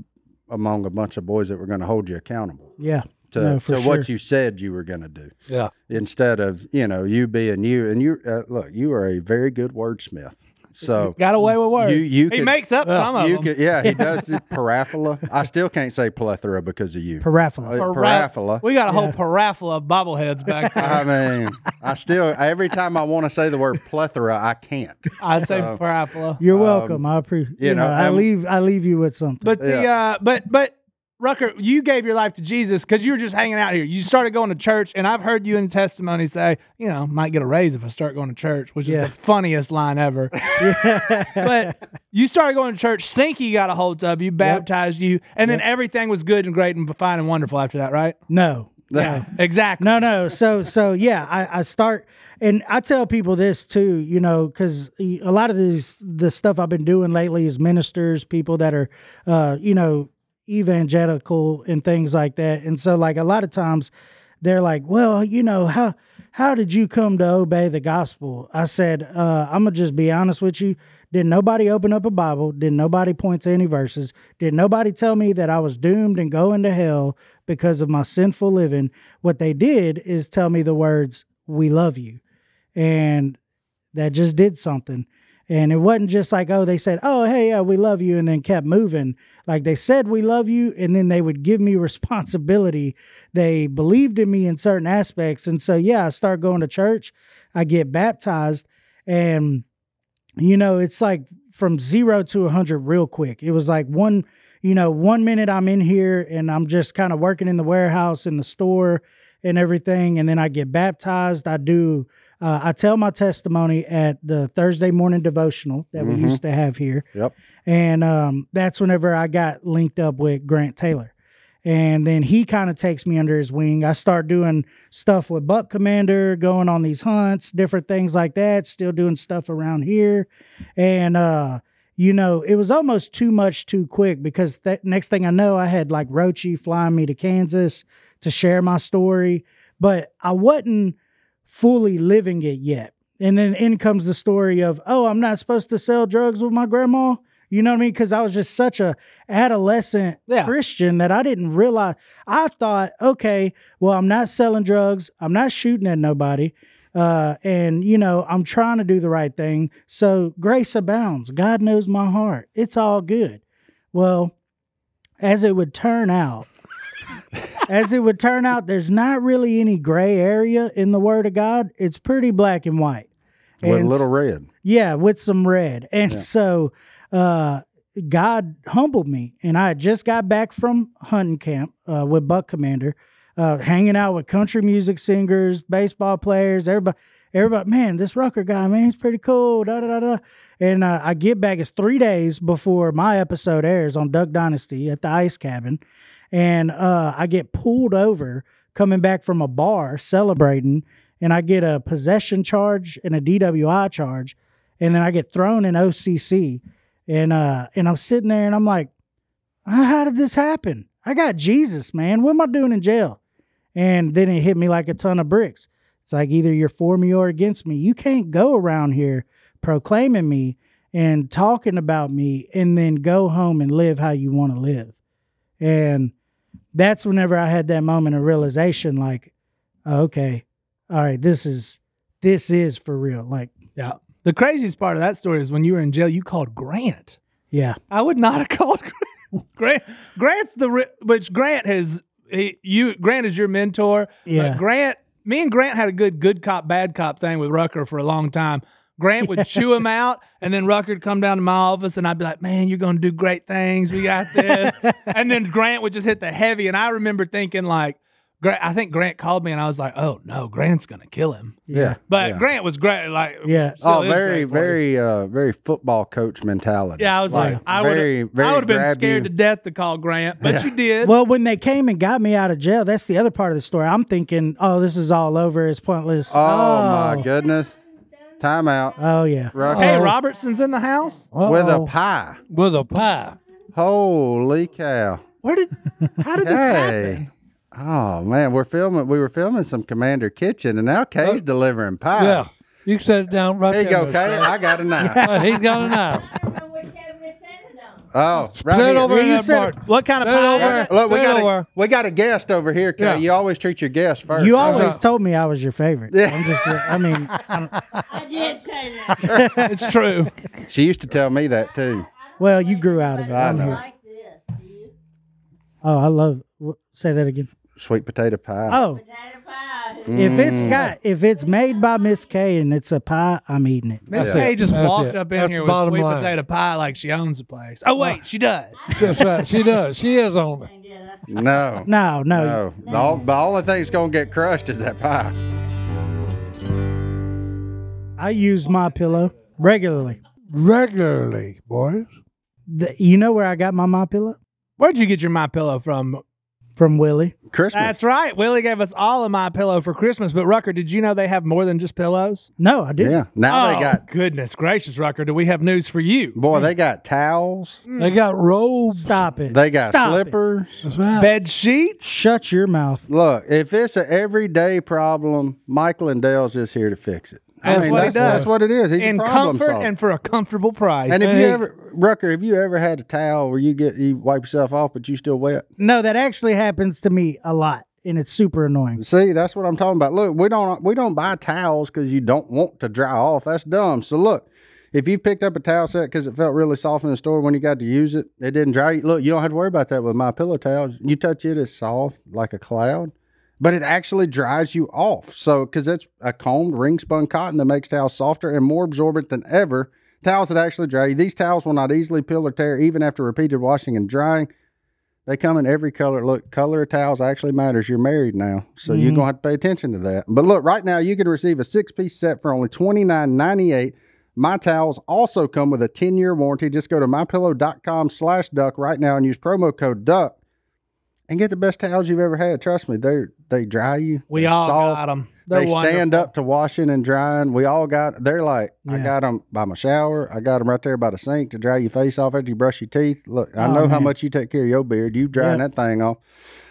A: among a bunch of boys that were going to hold you accountable
D: Yeah.
A: to,
D: No, for
A: to
D: sure.
A: what you said you were going to do.
C: Yeah.
A: instead of you know you being you and you uh, look you are a very good wordsmith so
B: Got away with words.
A: you you
B: he
A: could,
B: makes up some of
A: you
B: them.
A: could yeah he does the paraphila i still can't say plethora because of you
D: Paraphila.
A: Uh,
B: Para- We got a whole paraphila of bobbleheads back there.
A: i mean i still every time i want to say the word plethora i can't
B: I say paraphila.
D: You're welcome. I appreciate. You,
A: you
D: know,
A: know,
D: I
A: um,
D: leave. I leave you with something.
B: But the uh, but but Rucker, you gave your life to Jesus because you were just hanging out here. You started going to church, and I've heard you in testimony say, you know, might get a raise if I start going to church, which
D: Yeah.
B: is the funniest line ever. but you started going to church. Sinky got a hold of you, baptized you, and then everything was good and great and fine and wonderful after that, right?
D: no, no.
B: Exactly.
D: No, no. So, so yeah, I, I start, and I tell people this too, you know, because a lot of these the stuff I've been doing lately is ministers, people that are, uh, you know, evangelical and things like that, and so like a lot of times they're like, well, you know, how how did you come to obey the gospel? I said, uh, I'm gonna just be honest with you. Did nobody open up a Bible? Did nobody point to any verses? Did nobody tell me that I was doomed and going to hell because of my sinful living? What they did is tell me the words, "We love you," and that just did something. And it wasn't just like, oh, they said, oh, hey, yeah, we love you, and then kept moving. Like they said, we love you, and then they would give me responsibility. They believed in me in certain aspects. And so, yeah, I start going to church, I get baptized, and, you know, it's like from zero to a 100 real quick. It was like one, you know, one minute I'm in here and I'm just kind of working in the warehouse, in the store, and everything. And then I get baptized. I do, uh, I tell my testimony at the Thursday morning devotional that we used to have here.
A: yep
D: And um, that's whenever I got linked up with Grant Taylor. And then he kind of takes me under his wing. I start doing stuff with Buck Commander, going on these hunts, different things like that, still doing stuff around here. And, uh, you know, it was almost too much too quick because that next thing I know, I had like Rochi flying me to Kansas to share my story, but I wasn't fully living it yet. And then in comes the story of, oh, I'm not supposed to sell drugs with my grandma. You know what I mean? Because I was just such a adolescent
B: Yeah.
D: Christian that I didn't realize. I thought, okay, well, I'm not selling drugs. I'm not shooting at nobody. Uh, and you know, I'm trying to do the right thing. So grace abounds. God knows my heart. It's all good. Well, as it would turn out, as it would turn out, there's not really any gray area in the Word of God. It's pretty black and white.
A: with a
D: And
A: little red
D: yeah, with some red. And so uh God humbled me. And I just got back from hunting camp uh, with Buck Commander, uh, hanging out with country music singers, baseball players, everybody. Everybody, man, this Rucker guy, man, he's pretty cool. Da da da da. And uh, I get back. It's three days before my episode airs on Duck Dynasty at the Ice Cabin, and uh, I get pulled over coming back from a bar celebrating, and I get a possession charge and a DWI charge, and then I get thrown in OCC. And uh and I'm sitting there and I'm like, "Uh, how did this happen? I got Jesus, man. What am I doing in jail? And then it hit me like a ton of bricks. It's like either you're for me or against me. You can't go around here proclaiming me and talking about me and then go home and live how you want to live. And that's whenever I had that moment of realization like, oh, okay, all right, this is this is for real. Like,
B: Yeah. The craziest part of that story is when you were in jail, you called Grant.
D: yeah.
B: I would not have called Grant. Grant. Grant's the which Grant has he, you. Grant is your mentor. but
D: Yeah.
B: Grant. Me and Grant had a good good cop bad cop thing with Rucker for a long time. Grant would chew him out, and then Rucker would come down to my office, and I'd be like, "Man, you're gonna do great things. We got this." and then Grant would just hit the heavy, and I remember thinking like, Grant, I think Grant called me, and I was like, "Oh no, Grant's gonna kill him."
A: Yeah.
B: But
A: yeah.
B: Grant was great. Like,
D: Yeah.
A: Oh, very,
B: great for you.
A: very, uh, very football coach mentality.
B: Yeah, I was like, I would have, I would have been scared
A: you.
B: to death to call Grant, but you did.
D: Well, when they came and got me out of jail, that's the other part of the story. I'm thinking, oh, this is all over. It's pointless.
A: Oh, my goodness! Timeout.
D: Oh yeah.
A: Rucker
B: hey, Robertson's in the house.
A: with a pie.
C: with a pie.
A: Holy cow!
B: Where did? How did this
A: Hey.
B: happen?
A: Oh man, we're filming. We were filming some Commander Kitchen, and now Kay's delivering pie.
C: Yeah. You can set it down right
A: There you
C: there.
A: go, Kay. I got a knife.
C: Uh, he's got a knife.
E: I don't know which side we set it on.
A: Oh, right
C: Set
A: here.
C: over
D: Here, you
C: that
D: said
C: part.
B: What kind of
C: Set
B: pie?
C: over.
A: Look, we
C: Set
A: got
C: over.
A: a we got a guest over here, Kay.
C: Yeah.
A: You always treat your guests first.
D: You
A: right?
D: always told me I was your favorite. I'm just, I mean, I'm-
E: I did say that.
B: It's true.
A: She used to tell me that too.
D: well, you grew out of it.
A: I
D: I'm
A: know.
D: here.
E: like this, do you?
D: Oh, I love. wh- Say that again.
A: Sweet potato pie.
D: Oh,
E: Potato pie.
D: if it's mm. got, if it's made by Miss Kay and it's a pie, I'm eating it.
B: Miss
C: That's
B: Kay just
C: That's
B: walked
C: it.
B: up in
C: That's
B: here
C: the
B: with
C: bottom
B: sweet
C: line.
B: potato pie like she owns the place. Oh wait, she does.
C: That's right. She does. She is on it.
E: And
A: No.
D: No, no.
A: No. The, all, the only thing that's gonna get crushed is that pie.
D: I use my pillow regularly.
C: Regularly, boys.
D: The, you know where I got my my pillow
B: Where'd you get your my pillow from?
D: From Willie.
A: Christmas.
B: That's right. Willie gave us all of my pillow for Christmas. But Rucker, did you know they have more than just pillows?
D: No, I didn't.
A: yeah. Now
B: oh
A: they got
B: goodness gracious, Rucker! Do we have news for you?
A: boy. They got towels. Mm.
C: They got robes.
D: Stop it.
A: They got
D: Stop
A: slippers.
C: Right.
B: Bed sheets.
D: Shut your mouth.
A: Look, if it's an everyday problem, Mike Lindell's just here to fix it. I
B: That's
A: mean,
B: what he does.
A: that's what it is. He's
B: in
A: a
B: comfort
A: solver.
B: and for a comfortable price.
A: And if you
C: Hey.
A: ever, Rucker, have you ever had a towel where you get you wipe yourself off, but you still wet?
D: No, that actually happens to me a lot, and it's super annoying.
A: See, that's what I'm talking about. Look, we don't we don't buy towels because you don't want to dry off. That's dumb. So look, if you picked up a towel set because it felt really soft in the store when you got to use it, it didn't dry. Look, you don't have to worry about that with my pillow towels. You touch it, it's soft like a cloud, but it actually dries you off. So because it's a combed ring spun cotton that makes towels softer and more absorbent than ever. Towels that actually dry you. These towels will not easily peel or tear even after repeated washing and drying. They come in every color. Look, color of towels actually matters. You're married now, so you're mm-hmm. gonna have to pay attention to that. But look, right now you can receive a six piece set for only twenty nine ninety eight. My towels also come with a 10 year warranty. Just go to mypillow.com slash duck right now and use promo code duck and get the best towels you've ever had. Trust me, they they dry you.
B: we
A: They're
B: all
A: soft.
B: got them.
A: they stand up to washing and drying. We all got. They're like I got them by my shower. I got them right there by the sink to dry your face off after you brush your teeth. Look, I
D: Oh,
A: know how much you take care of your beard. You drying
D: Yeah.
A: that thing off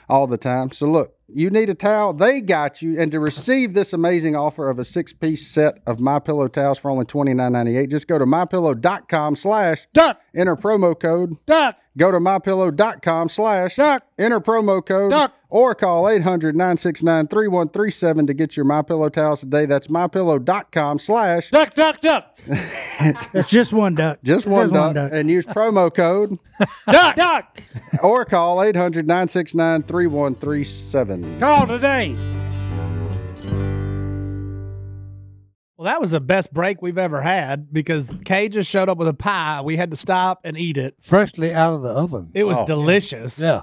A: all the time. So look, you need a towel. They got you. And to receive this amazing offer of a six piece set of My Pillow towels for only twenty nine ninety eight, just go to mypillow.com slash
C: Duck.
A: Enter promo code.
C: Duck.
A: Go to mypillow.com slash
C: Duck.
A: enter promo code
C: Duck.
A: or call 800-969-3137 to get your My Pillow towels today. That's mypillow.com slash
C: Duck. Duck. Duck.
D: It's just one duck.
A: just
D: It's
A: one duck, and use promo code
C: Duck. Duck.
A: or call 800-969-3137.
C: Call today.
B: Well, that was the best break we've ever had because Kay just showed up with a pie. We had to stop and eat it.
C: Freshly out of the oven.
B: It was
A: Oh.
B: delicious.
C: Yeah.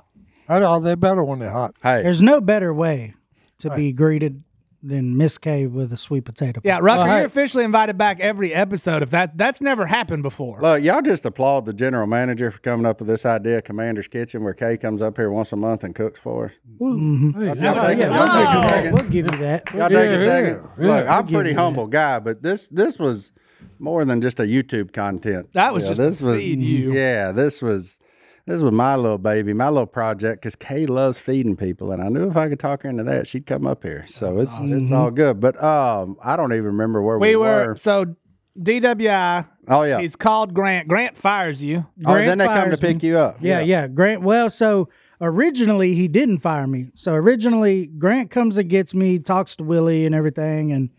C: I know they're better when they're hot.
A: Hey,
D: There's no better way to be greeted than Miss Kay with a sweet potato. pie.
B: Yeah, Rucker,
C: Well, hey.
B: you're officially invited back every episode. If that that's never happened before.
A: look, y'all just applaud the general manager for coming up with this idea, Commander's Kitchen, where Kay comes up here once a month and cooks for us. Mm-hmm.
C: Hey,
A: Y'all take
D: yeah,
A: Y'all take a
D: we'll, give you that.
A: second.
D: we'll give you that.
A: Y'all take a second.
C: yeah,
A: Look,
C: yeah.
A: I'm a pretty humble guy, but this this was more than just a YouTube content.
B: That was
A: Yeah,
B: just to
A: this was
B: you.
A: Yeah, this was this was my little baby, my little project. Because Kay loves feeding people, and I knew if I could talk her into that, she'd come up here. So it's it's all good. But um, I don't even remember where we,
B: We were so DWI.
A: Oh yeah.
B: He's called Grant. Grant fires you.
A: oh, then they come to pick
D: me.
A: you up.
D: Yeah, yeah. Grant. Well, so originally he didn't fire me. So originally Grant comes and gets me, talks to Willie and everything, and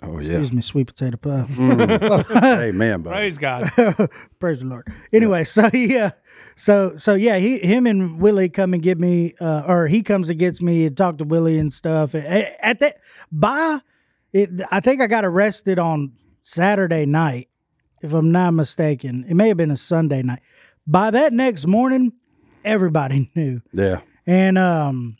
A: Oh yeah.
D: excuse me, sweet potato puff.
A: Amen, buddy.
B: Praise God.
D: Praise the Lord. Anyway, so yeah, so so yeah, he him and Willie come and get me, uh, or he comes and gets me and talk to Willie and stuff. At, at that by it, I think I got arrested on Saturday night, if I'm not mistaken. It may have been a Sunday night. By that next morning, everybody knew.
A: Yeah.
D: And um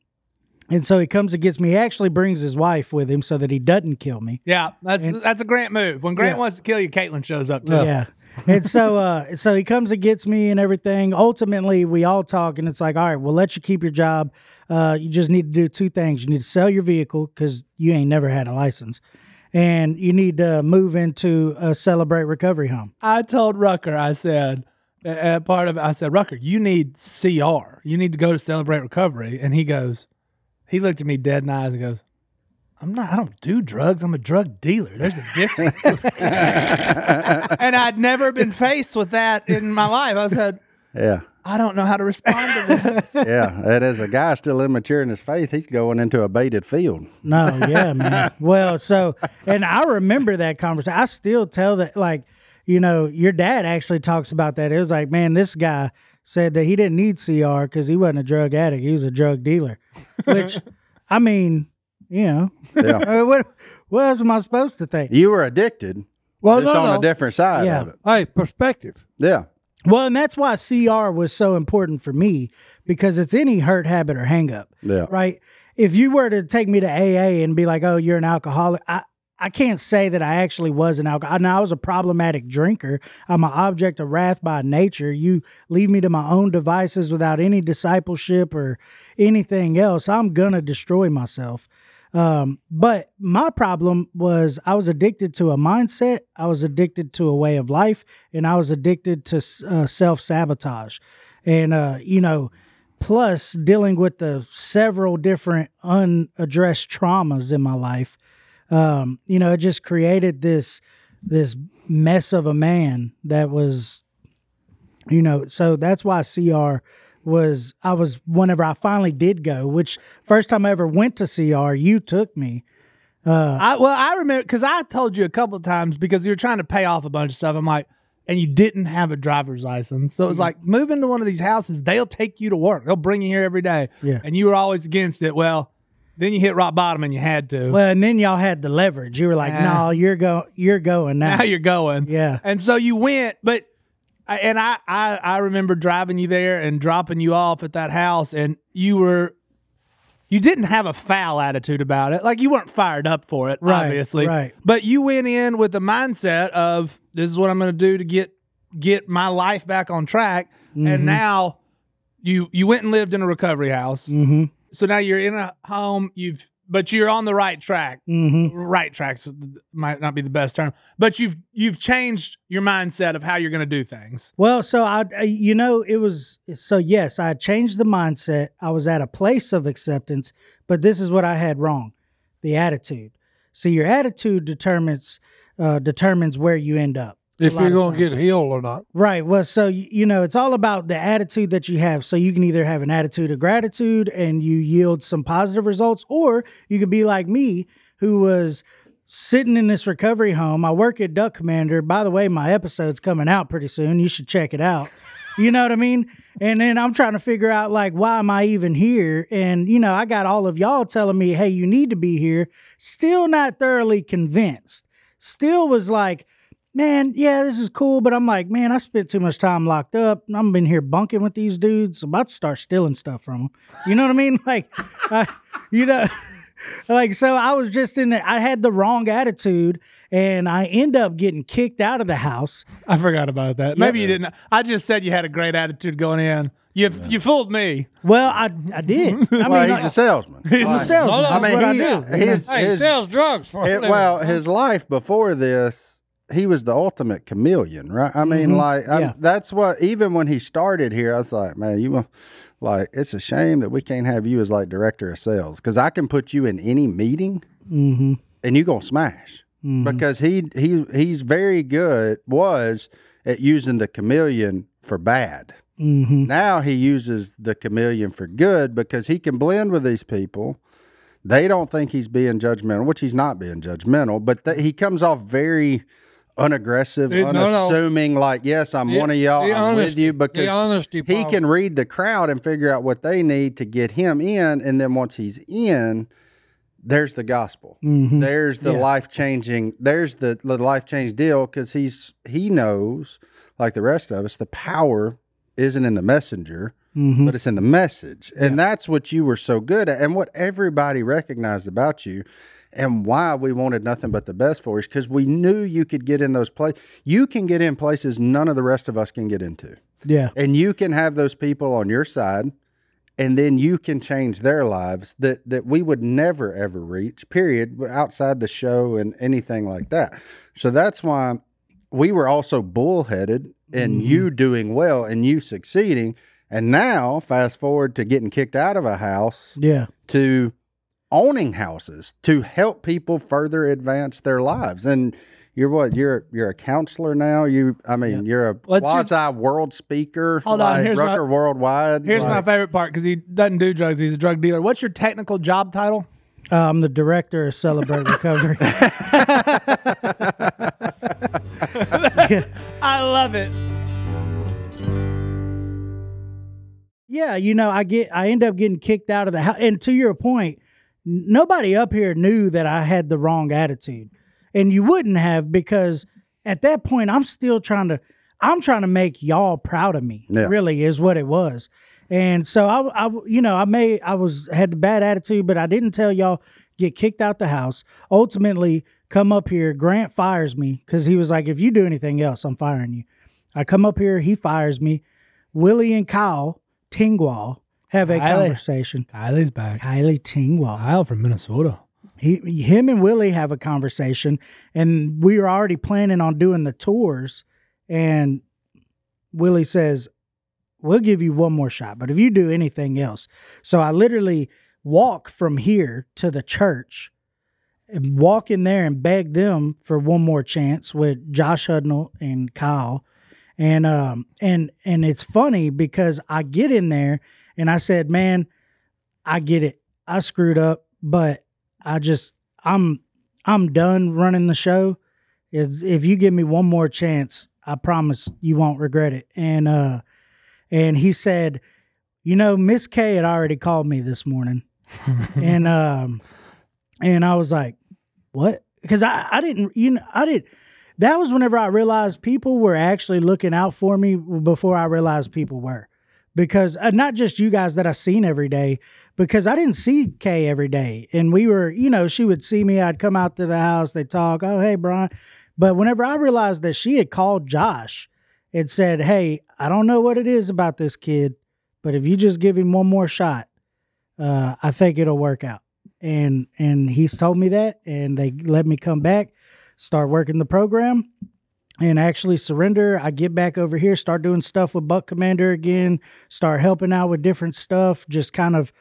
D: and so he comes and gets me. He actually brings his wife with him so that he doesn't kill me.
B: Yeah, that's that's a Grant move. When Grant
D: Yeah.
B: wants to kill you, Caitlin shows up too.
D: Yeah. and so uh so he comes and gets me and everything. Ultimately we all talk and it's like, all right, we'll let you keep your job. Uh you just need to do two things. You need to sell your vehicle because you ain't never had a license. And you need to move into a celebrate recovery home.
B: I told Rucker, I said, uh, part of it, I said, Rucker, you need CR. You need to go to Celebrate Recovery. And he goes, he looked at me dead in the eyes and goes, I'm not, I don't do drugs. I'm a drug dealer. There's a difference. and I'd never been faced with that in my life. I said,
A: Yeah.
B: I don't know how to respond to this.
A: Yeah. And as a guy still immature in his faith, he's going into a baited field.
D: No, yeah, man. Well, so and I remember that conversation. I still tell that like, you know, your dad actually talks about that. It was like, man, this guy said that he didn't need CR because he wasn't a drug addict. He was a drug dealer. Which I mean, you know,
A: Yeah.
D: I mean, what what else am I supposed to think?
A: You were addicted,
C: Well,
A: just
C: no,
A: on
C: no.
A: a different side
D: Yeah.
A: of it.
C: Hey, perspective.
A: Yeah.
D: Well, and that's why CR was so important for me because it's any hurt habit or hangup.
A: Yeah.
D: Right. If you were to take me to AA and be like, oh, you're an alcoholic, I, I can't say that I actually was an alcoholic. Now, I was a problematic drinker. I'm an object of wrath by nature. You leave me to my own devices without any discipleship or anything else, I'm going to destroy myself. Um, but my problem was I was addicted to a mindset, I was addicted to a way of life, and I was addicted to uh, self sabotage. And, uh, you know, plus dealing with the several different unaddressed traumas in my life, um, you know, it just created this this mess of a man that was, you know, so that's why CR was I was whenever I finally did go, which first time I ever went to CR, you took me.
B: Uh, I, well, I remember because I told you a couple of times because you were trying to pay off a bunch of stuff. I'm like, and you didn't have a driver's license. So it was like, move into one of these houses. They'll take you to work. They'll bring you here every day.
D: Yeah.
B: And you were always against it. Well, then you hit rock bottom and you had to.
D: Well, and then y'all had the leverage. You were like. "No, you're go, you're going now."
B: now you're going.
D: Yeah.
B: And so you went, but I- and I, I I remember driving you there and dropping you off at that house, and you were you didn't have a foul attitude about it. Like you weren't fired up for it,
D: Right,
B: obviously.
D: right.
B: But you went in with the mindset of this is what I'm going to do to get get my life back on track.
D: Mm-hmm.
B: And now you you went and lived in a recovery house.
D: mm-hmm.
B: So now you're in a home. You've but you're on the right track
D: Mm-hmm.
B: right tracks might not be the best term, but you've you've changed your mindset of how you're going to do things.
D: Well, so I, you know, it was so yes, I changed the mindset. I was at a place of acceptance, but this is what I had wrong: the attitude. So your attitude determines uh, determines where you end up.
C: If you're going to get healed or not.
D: Right. Well, so you know, it's all about the attitude that you have. So you can either have an attitude of gratitude and you yield some positive results, or you could be like me, who was sitting in this recovery home. I work at Duck Commander. By the way, my episode's coming out pretty soon. You should check it out. You know what I mean? And then I'm trying to figure out like why am I even here? And you know, I got all of y'all telling me, "Hey, you need to be here." Still not thoroughly convinced. Still was like, man, yeah, this is cool, but I'm like, man, I spent too much time locked up. I'm been here bunking with these dudes. I'm about to start stealing stuff from them. You know what I mean? Like, uh, you know, like so. I was just in. The, I had the wrong attitude, and I end up getting kicked out of the house.
B: I forgot about that. Maybe you didn't. I just said you had a great attitude going in. You you fooled me.
D: Well, I I did. I mean,
A: well, he's
D: like,
A: a salesman.
D: he's a salesman.
C: I
D: That's
A: mean,
D: what I
A: he-
D: do.
A: his-
C: Hey,
A: his-
C: sells drugs for a
A: It-
C: living.
A: well, his life before this, he was the ultimate chameleon, right? I mean, mm-hmm. like I'm-
D: Yeah.
A: that's what. Even when he started here, I was like, man, you like it's a shame that we can't have you as like director of sales because I can put you in any meeting mm-hmm. and you gonna smash mm-hmm. because he he he's very good was at using the chameleon for bad. Now he uses the chameleon for good because he can blend with these people. They don't think he's being judgmental, which he's not being judgmental, but th- he comes off very unaggressive,
C: It- no, no.
A: unassuming. Like, yes, I'm
C: The-
A: one of y'all. I'm with you because
C: honesty
A: he
C: part.
A: can read the crowd and figure out what they need to get him in, and then once he's in, there's the gospel.
C: Mm-hmm.
A: There's the life changing. There's the, the life change deal because he's he knows, like the rest of us, the power isn't in the messenger,
C: Mm-hmm.
A: but it's in the message, and that's what you were so good at, and what everybody recognized about you. And why we wanted nothing but the best for you because we knew you could get in those places. You can get in places none of the rest of us can get into
D: Yeah.
A: and you can have those people on your side and then you can change their lives that that we would never ever reach period outside the show and anything like that so that's why we were also bullheaded in mm-hmm. you doing well and you succeeding and now fast forward to getting kicked out of a house
D: Yeah.
A: to owning houses to help people further advance their lives and you're what you're you're a counselor now you i mean you're a
B: Let's use-
A: quasi world speaker
B: Hold on,
A: like
B: here's my-
A: Rucker worldwide
B: Here's my favorite part because he doesn't do drugs. He's a drug dealer. What's your technical job title?
D: Uh, I'm the director of Celebrate Recovery.
B: I love it.
D: Yeah, you know, I get I end up getting kicked out of the house. And to your point, n- nobody up here knew that I had the wrong attitude. And you wouldn't have because at that point I'm still trying to I'm trying to make y'all proud of me.
A: Yeah.
D: Really is what it was. And so I, I you know, I may I was had the bad attitude, but I didn't tell y'all get kicked out the house. Ultimately, come up here, Grant fires me cuz he was like if you do anything else, I'm firing you. I come up here, he fires me. Willie and Kyle Tingwall have a
B: Kylie.
D: conversation.
B: Kylie's back.
D: Kylie Tingwall.
B: Kyle from Minnesota.
D: He, him and Willie have a conversation, and we were already planning on doing the tours. And Willie says, "We'll give you one more shot, but if you do anything else," so I literally walk from here to the church, and walk in there and beg them for one more chance with Josh Hudnall and Kyle. And um and and it's funny because I get in there and I said, "Man, I get it. I screwed up, but I just I'm I'm done running the show. Is if you give me one more chance, I promise you won't regret it." And uh and he said, "You know, Miss Kay had already called me this morning." and um and I was like, "What?" Because I I didn't you know I didn't that was whenever I realized people were actually looking out for me before I realized people were because uh, not just you guys that I seen every day, because I didn't see Kay every day, and we were, you know, she would see me. I'd come out to the house, they talk, oh hey Bryan, but whenever I realized that she had called Josh and said, hey, I don't know what it is about this kid, but if you just give him one more shot, uh, I think it'll work out. And and he's told me that, and they let me come back, start working the program and actually surrender. I get back over here, start doing stuff with Buck Commander again, start helping out with different stuff, just kind of,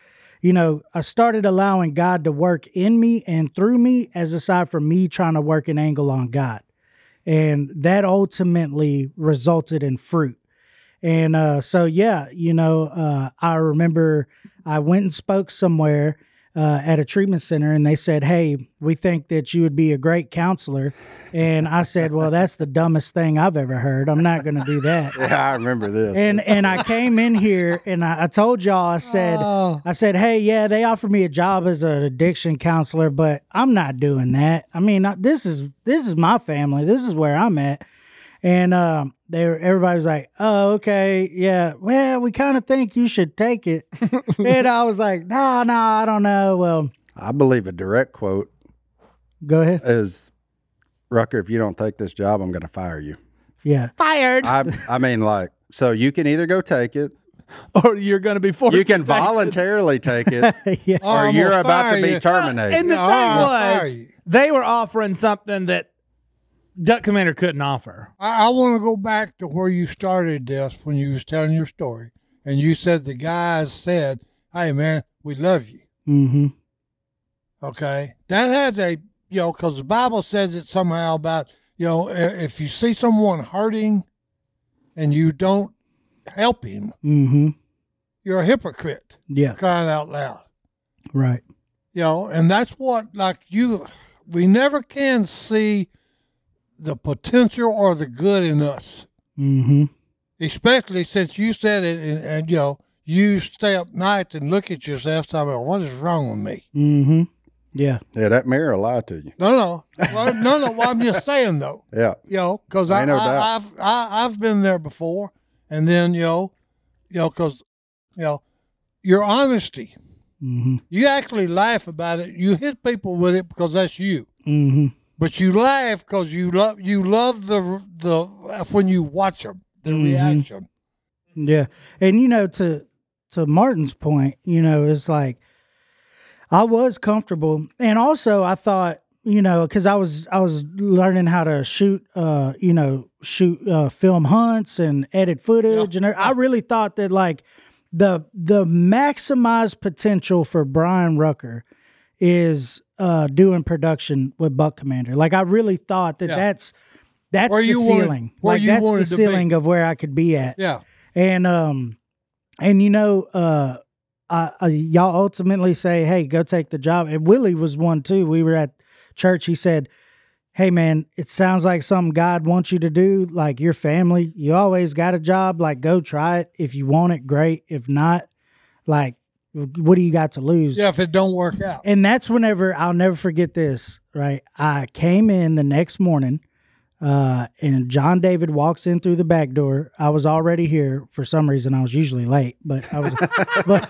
D: you know, I started allowing God to work in me and through me as aside from me trying to work an angle on God. And that ultimately resulted in fruit. And uh, so, yeah, you know, uh, I remember I went and spoke somewhere uh, at a treatment center and they said, Hey, we think that you would be a great counselor. And I said, Well, that's the dumbest thing I've ever heard. I'm not going to do that.
A: yeah i remember this
D: And and I came in here and I, I told y'all I said
C: Oh.
D: I said hey yeah they offered me a job as an addiction counselor but I'm not doing that I mean I, this is this is my family this is where I'm at and um they were, everybody was like oh okay yeah well we kind of think you should take it and I was like no no I don't know well
A: i believe a direct quote
D: go ahead
A: is rucker if you don't take this job i'm going to fire you
D: yeah
B: Fired.
A: I, I mean like so you can either go take it
B: or you're going to be forced.
A: You can
B: to take it.
A: voluntarily take it,
D: yeah.
C: Oh,
A: or
C: I'm
A: you're about to be
C: you.
A: terminated.
B: And the
C: Yeah,
B: thing
C: I'll
B: was, they were offering something that Duck Commander couldn't offer.
C: I, I want to go back to where you started this when you was telling your story, and you said the guys said, "Hey, man, we love you."
D: Mm-hmm.
C: Okay, that has a you know because the Bible says it somehow about you know if you see someone hurting and you don't help him,
D: Mm-hmm.
C: you're a hypocrite.
D: Yeah.
C: Crying out loud.
D: Right.
C: you know, and that's what like you we never can see the potential or the good in us,
D: Mm-hmm.
C: especially since you said it, and, and you know, you stay up nights and look at yourself, saying, "What is wrong with me?"
D: Mm-hmm. Yeah.
A: yeah, that mirror lied to you.
C: No, no, well, no, no. Well, I'm just saying though,
A: Yeah,
C: you know, because I,
A: no
C: I, I've I, I've been there before, and then you know, you know, because you know, your honesty.
D: Mm-hmm.
C: You actually laugh about it. You hit people with it because that's you.
D: Mm-hmm.
C: But you laugh because you love you love the the when you watch them the
D: Mhm.
C: reaction.
D: Yeah. And you know, to to Martin's point, you know, it's like I was comfortable. And also I thought, you know, because I was I was learning how to shoot uh, you know, shoot uh film hunts and edit footage and I really thought that like the the maximized potential for Bryan Rucker is uh doing production with Buck Commander. Like I really thought that
C: Yeah.
D: that's that's
C: Where
D: the
C: wanted-
D: ceiling.
C: where
D: like that's the
C: wanted be.
D: ceiling of where I could be at
C: Yeah,
D: and um and you know uh I, I, y'all ultimately say hey go take the job and willie was one too we were at church he said hey man it sounds like something god wants you to do like your family you always got a job like go try it if you want it great if not like what do you got to lose
C: yeah. If it don't work out,
D: and that's whenever I'll never forget this, right? I came in the next morning, uh, and John David walks in through the back door. I was already here for some reason. I was usually late, but I was, but,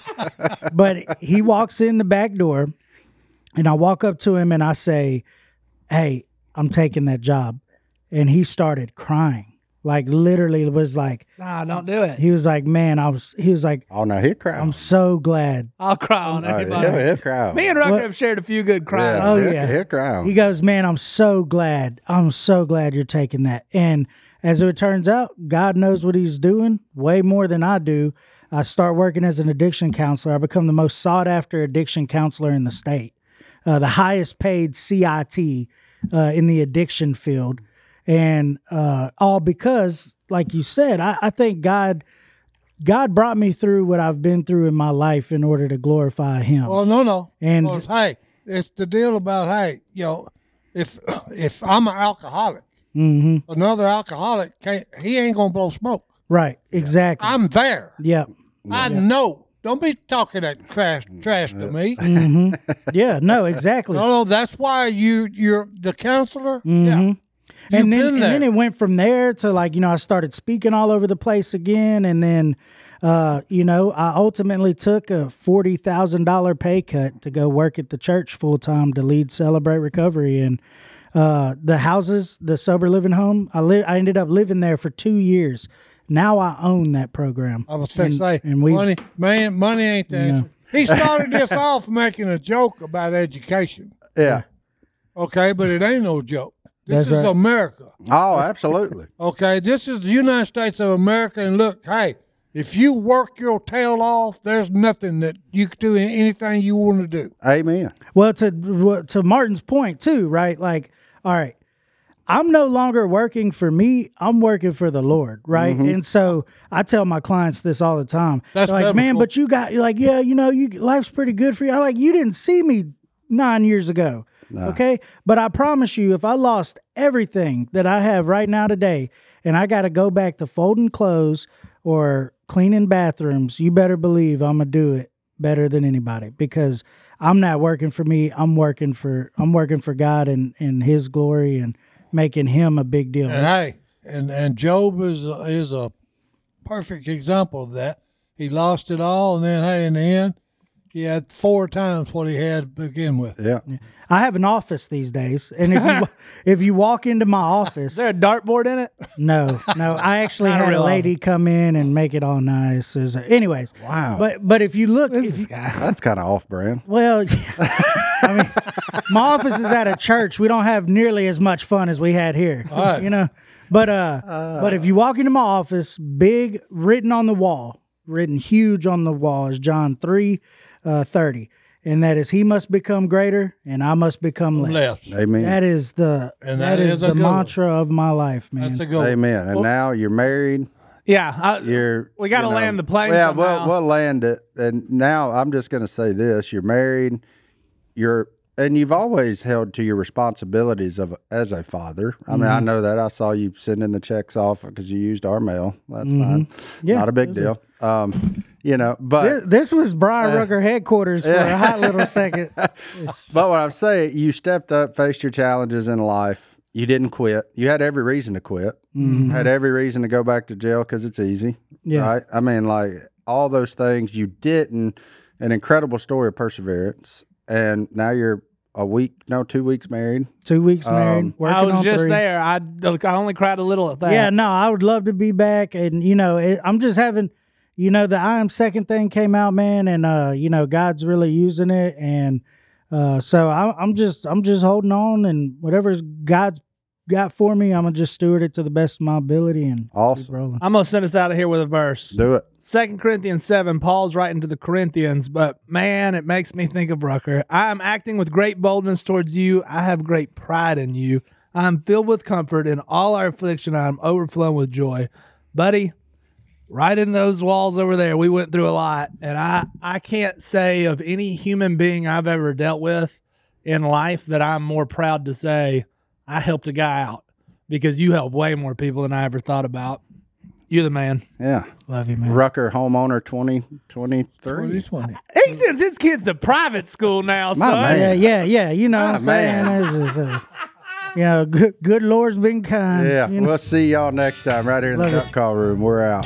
D: but he walks in the back door, and I walk up to him and I say, "Hey, I'm taking that job," and he started crying, like literally was like,
B: Nah, don't do it.
D: he was like, "Man, I was," he was like,
A: oh no, he'll cry.
D: "I'm so glad."
B: I'll cry on
A: Oh,
B: anybody.
A: he'll, he'll cry.
B: Me and Rucker
D: What-
B: have shared a few good cries.
A: yeah,
D: Oh,
A: he'll,
D: yeah.
A: he'll cry.
D: He goes, Man, I'm so glad. I'm so glad you're taking that. And as it turns out, God knows what he's doing way more than I do. I start working as an addiction counselor. I become the most sought after addiction counselor in the state, uh, the highest paid CIT uh, in the addiction field. And uh, all because, like you said, I, I think God. God brought me through what I've been through in my life in order to glorify Him.
C: well, no, no.
D: And-
C: 'Cause, hey, it's the deal about hey, you know, if if I'm an alcoholic,
D: hmm
C: another alcoholic can't. He ain't gonna blow smoke.
D: Right, exactly.
C: I'm there.
D: yep.
C: I know. Don't be talking that trash trash to me.
D: hmm Yeah, no, exactly.
C: No, no, that's why you you're the counselor.
D: Mhm.
C: Yeah.
D: And
C: You've
D: then and then it went from there to like you know I started speaking all over the place again, and then uh, you know I ultimately took a forty thousand dollar pay cut to go work at the church full time to lead Celebrate Recovery and. Uh, the houses, the sober living home, I li- I ended up living there for two years. Now I own that program.
C: I was fixing to
D: And-
C: say,
D: and we-
C: money, man, money ain't the answer. He started this off making a joke about education,
A: yeah.
C: okay, but it ain't no joke. This
D: That's
C: is
D: right.
C: America,
A: Oh, absolutely.
C: okay? This is the United States of America, and look, hey, if you work your tail off, there's nothing that you can do anything you want to do.
A: Amen.
D: Well, to to Martin's point too, right? Like, all right, I'm no longer working for me. I'm working for the Lord, right? Mm-hmm. And so I tell my clients this all the time.
C: That's
D: They're like, man, but you got like, yeah, you know, you life's pretty good for you. I'm like, you didn't see me nine years ago, okay? But I promise you, if I lost everything that I have right now today, and I got to go back to folding clothes or cleaning bathrooms, you better believe I'm gonna do it better than anybody because I'm not working for me. I'm working for I'm working for God and and His glory and making Him a big deal.
C: And hey, and and Job is a, is a perfect example of that. He lost it all, and then hey, in the end, he had four times what he had to begin with.
A: Yeah.
D: I have an office these days, and if you if you walk into my office,
B: Is there a dartboard in it?
D: no, no, I actually
B: Not a
D: had a
B: real
D: lady come in and make it all nice. There's a- anyways,
A: Wow.
D: but but if you look, if
B: This
D: you-
B: guy.
A: That's kind of off brand.
D: well, yeah. I mean, my office is at a church. We don't have nearly as much fun as we had here,
C: right.
D: you know. But uh, but if you walk into my office, big written on the wall, written huge on the wall is John three uh, thirty, and that is He must become greater, and I must become less.
C: Left.
A: Amen.
D: That is the
C: And
D: that
C: that
D: is,
C: is
D: the
C: good one.
D: mantra of my life, man.
C: That's a good one.
A: Amen. And now you're married.
B: Yeah. I,
A: You're
B: We gotta
A: you know-
B: land the plane
A: Yeah,
B: somehow.
A: we'll, we'll land it. And now I'm just going to say this: you're married. You're and you've always held to your responsibilities of as a father. I mean,
B: Mm-hmm.
A: I know that. I saw you sending the checks off because you used our mail. That's fine.
B: Mm-hmm.
D: Yeah,
A: not a big deal. Um, you know, but
D: This, this was Bryan uh, Rucker headquarters for a hot little second.
A: But what I'm saying, you stepped up, faced your challenges in life. You didn't quit. You had every reason to quit. Mm-hmm. Had every reason to go back to jail because it's easy.
D: Yeah.
A: Right. I mean, like all those things you didn't. An incredible story of perseverance. And now you're a week, no, two weeks married.
D: Two weeks um, married. working
B: I was
D: on
B: just
D: three.
B: there. I I only cried a little at that.
D: Yeah, no, I would love to be back, and you know, it, I'm just having, you know, the I am second thing came out, man, and uh, you know, God's really using it, and uh, so I, I'm just, I'm just holding on, and whatever's God's got for me, I'm gonna just steward it to the best of my ability and
A: Awesome.
B: I'm gonna send us out of here with a verse.
A: Do it.
B: Second Corinthians 7, Paul's writing to the Corinthians, but man, it makes me think of Rucker. I am acting with great boldness towards you. I have great pride in you. I am filled with comfort in all our affliction. I am overflowing with joy. Buddy, right in those walls over there, we went through a lot. And I, I can't say of any human being I've ever dealt with in life that I'm more proud to say I helped a guy out because you helped way more people than I ever thought about. You're the man.
A: Yeah.
D: Love you, man.
A: Rucker homeowner 2023.
C: 2020.
B: He sends his kids to private school now,
A: My
B: son.
A: man.
D: Yeah, yeah, yeah. You know what
A: Ah,
D: I'm saying?
A: man.
D: This is, uh, you know, good, good Lord's been kind.
A: Yeah.
D: you know?
A: We'll see y'all next time right here in the
D: Love it.
A: Duck Call Room. We're out.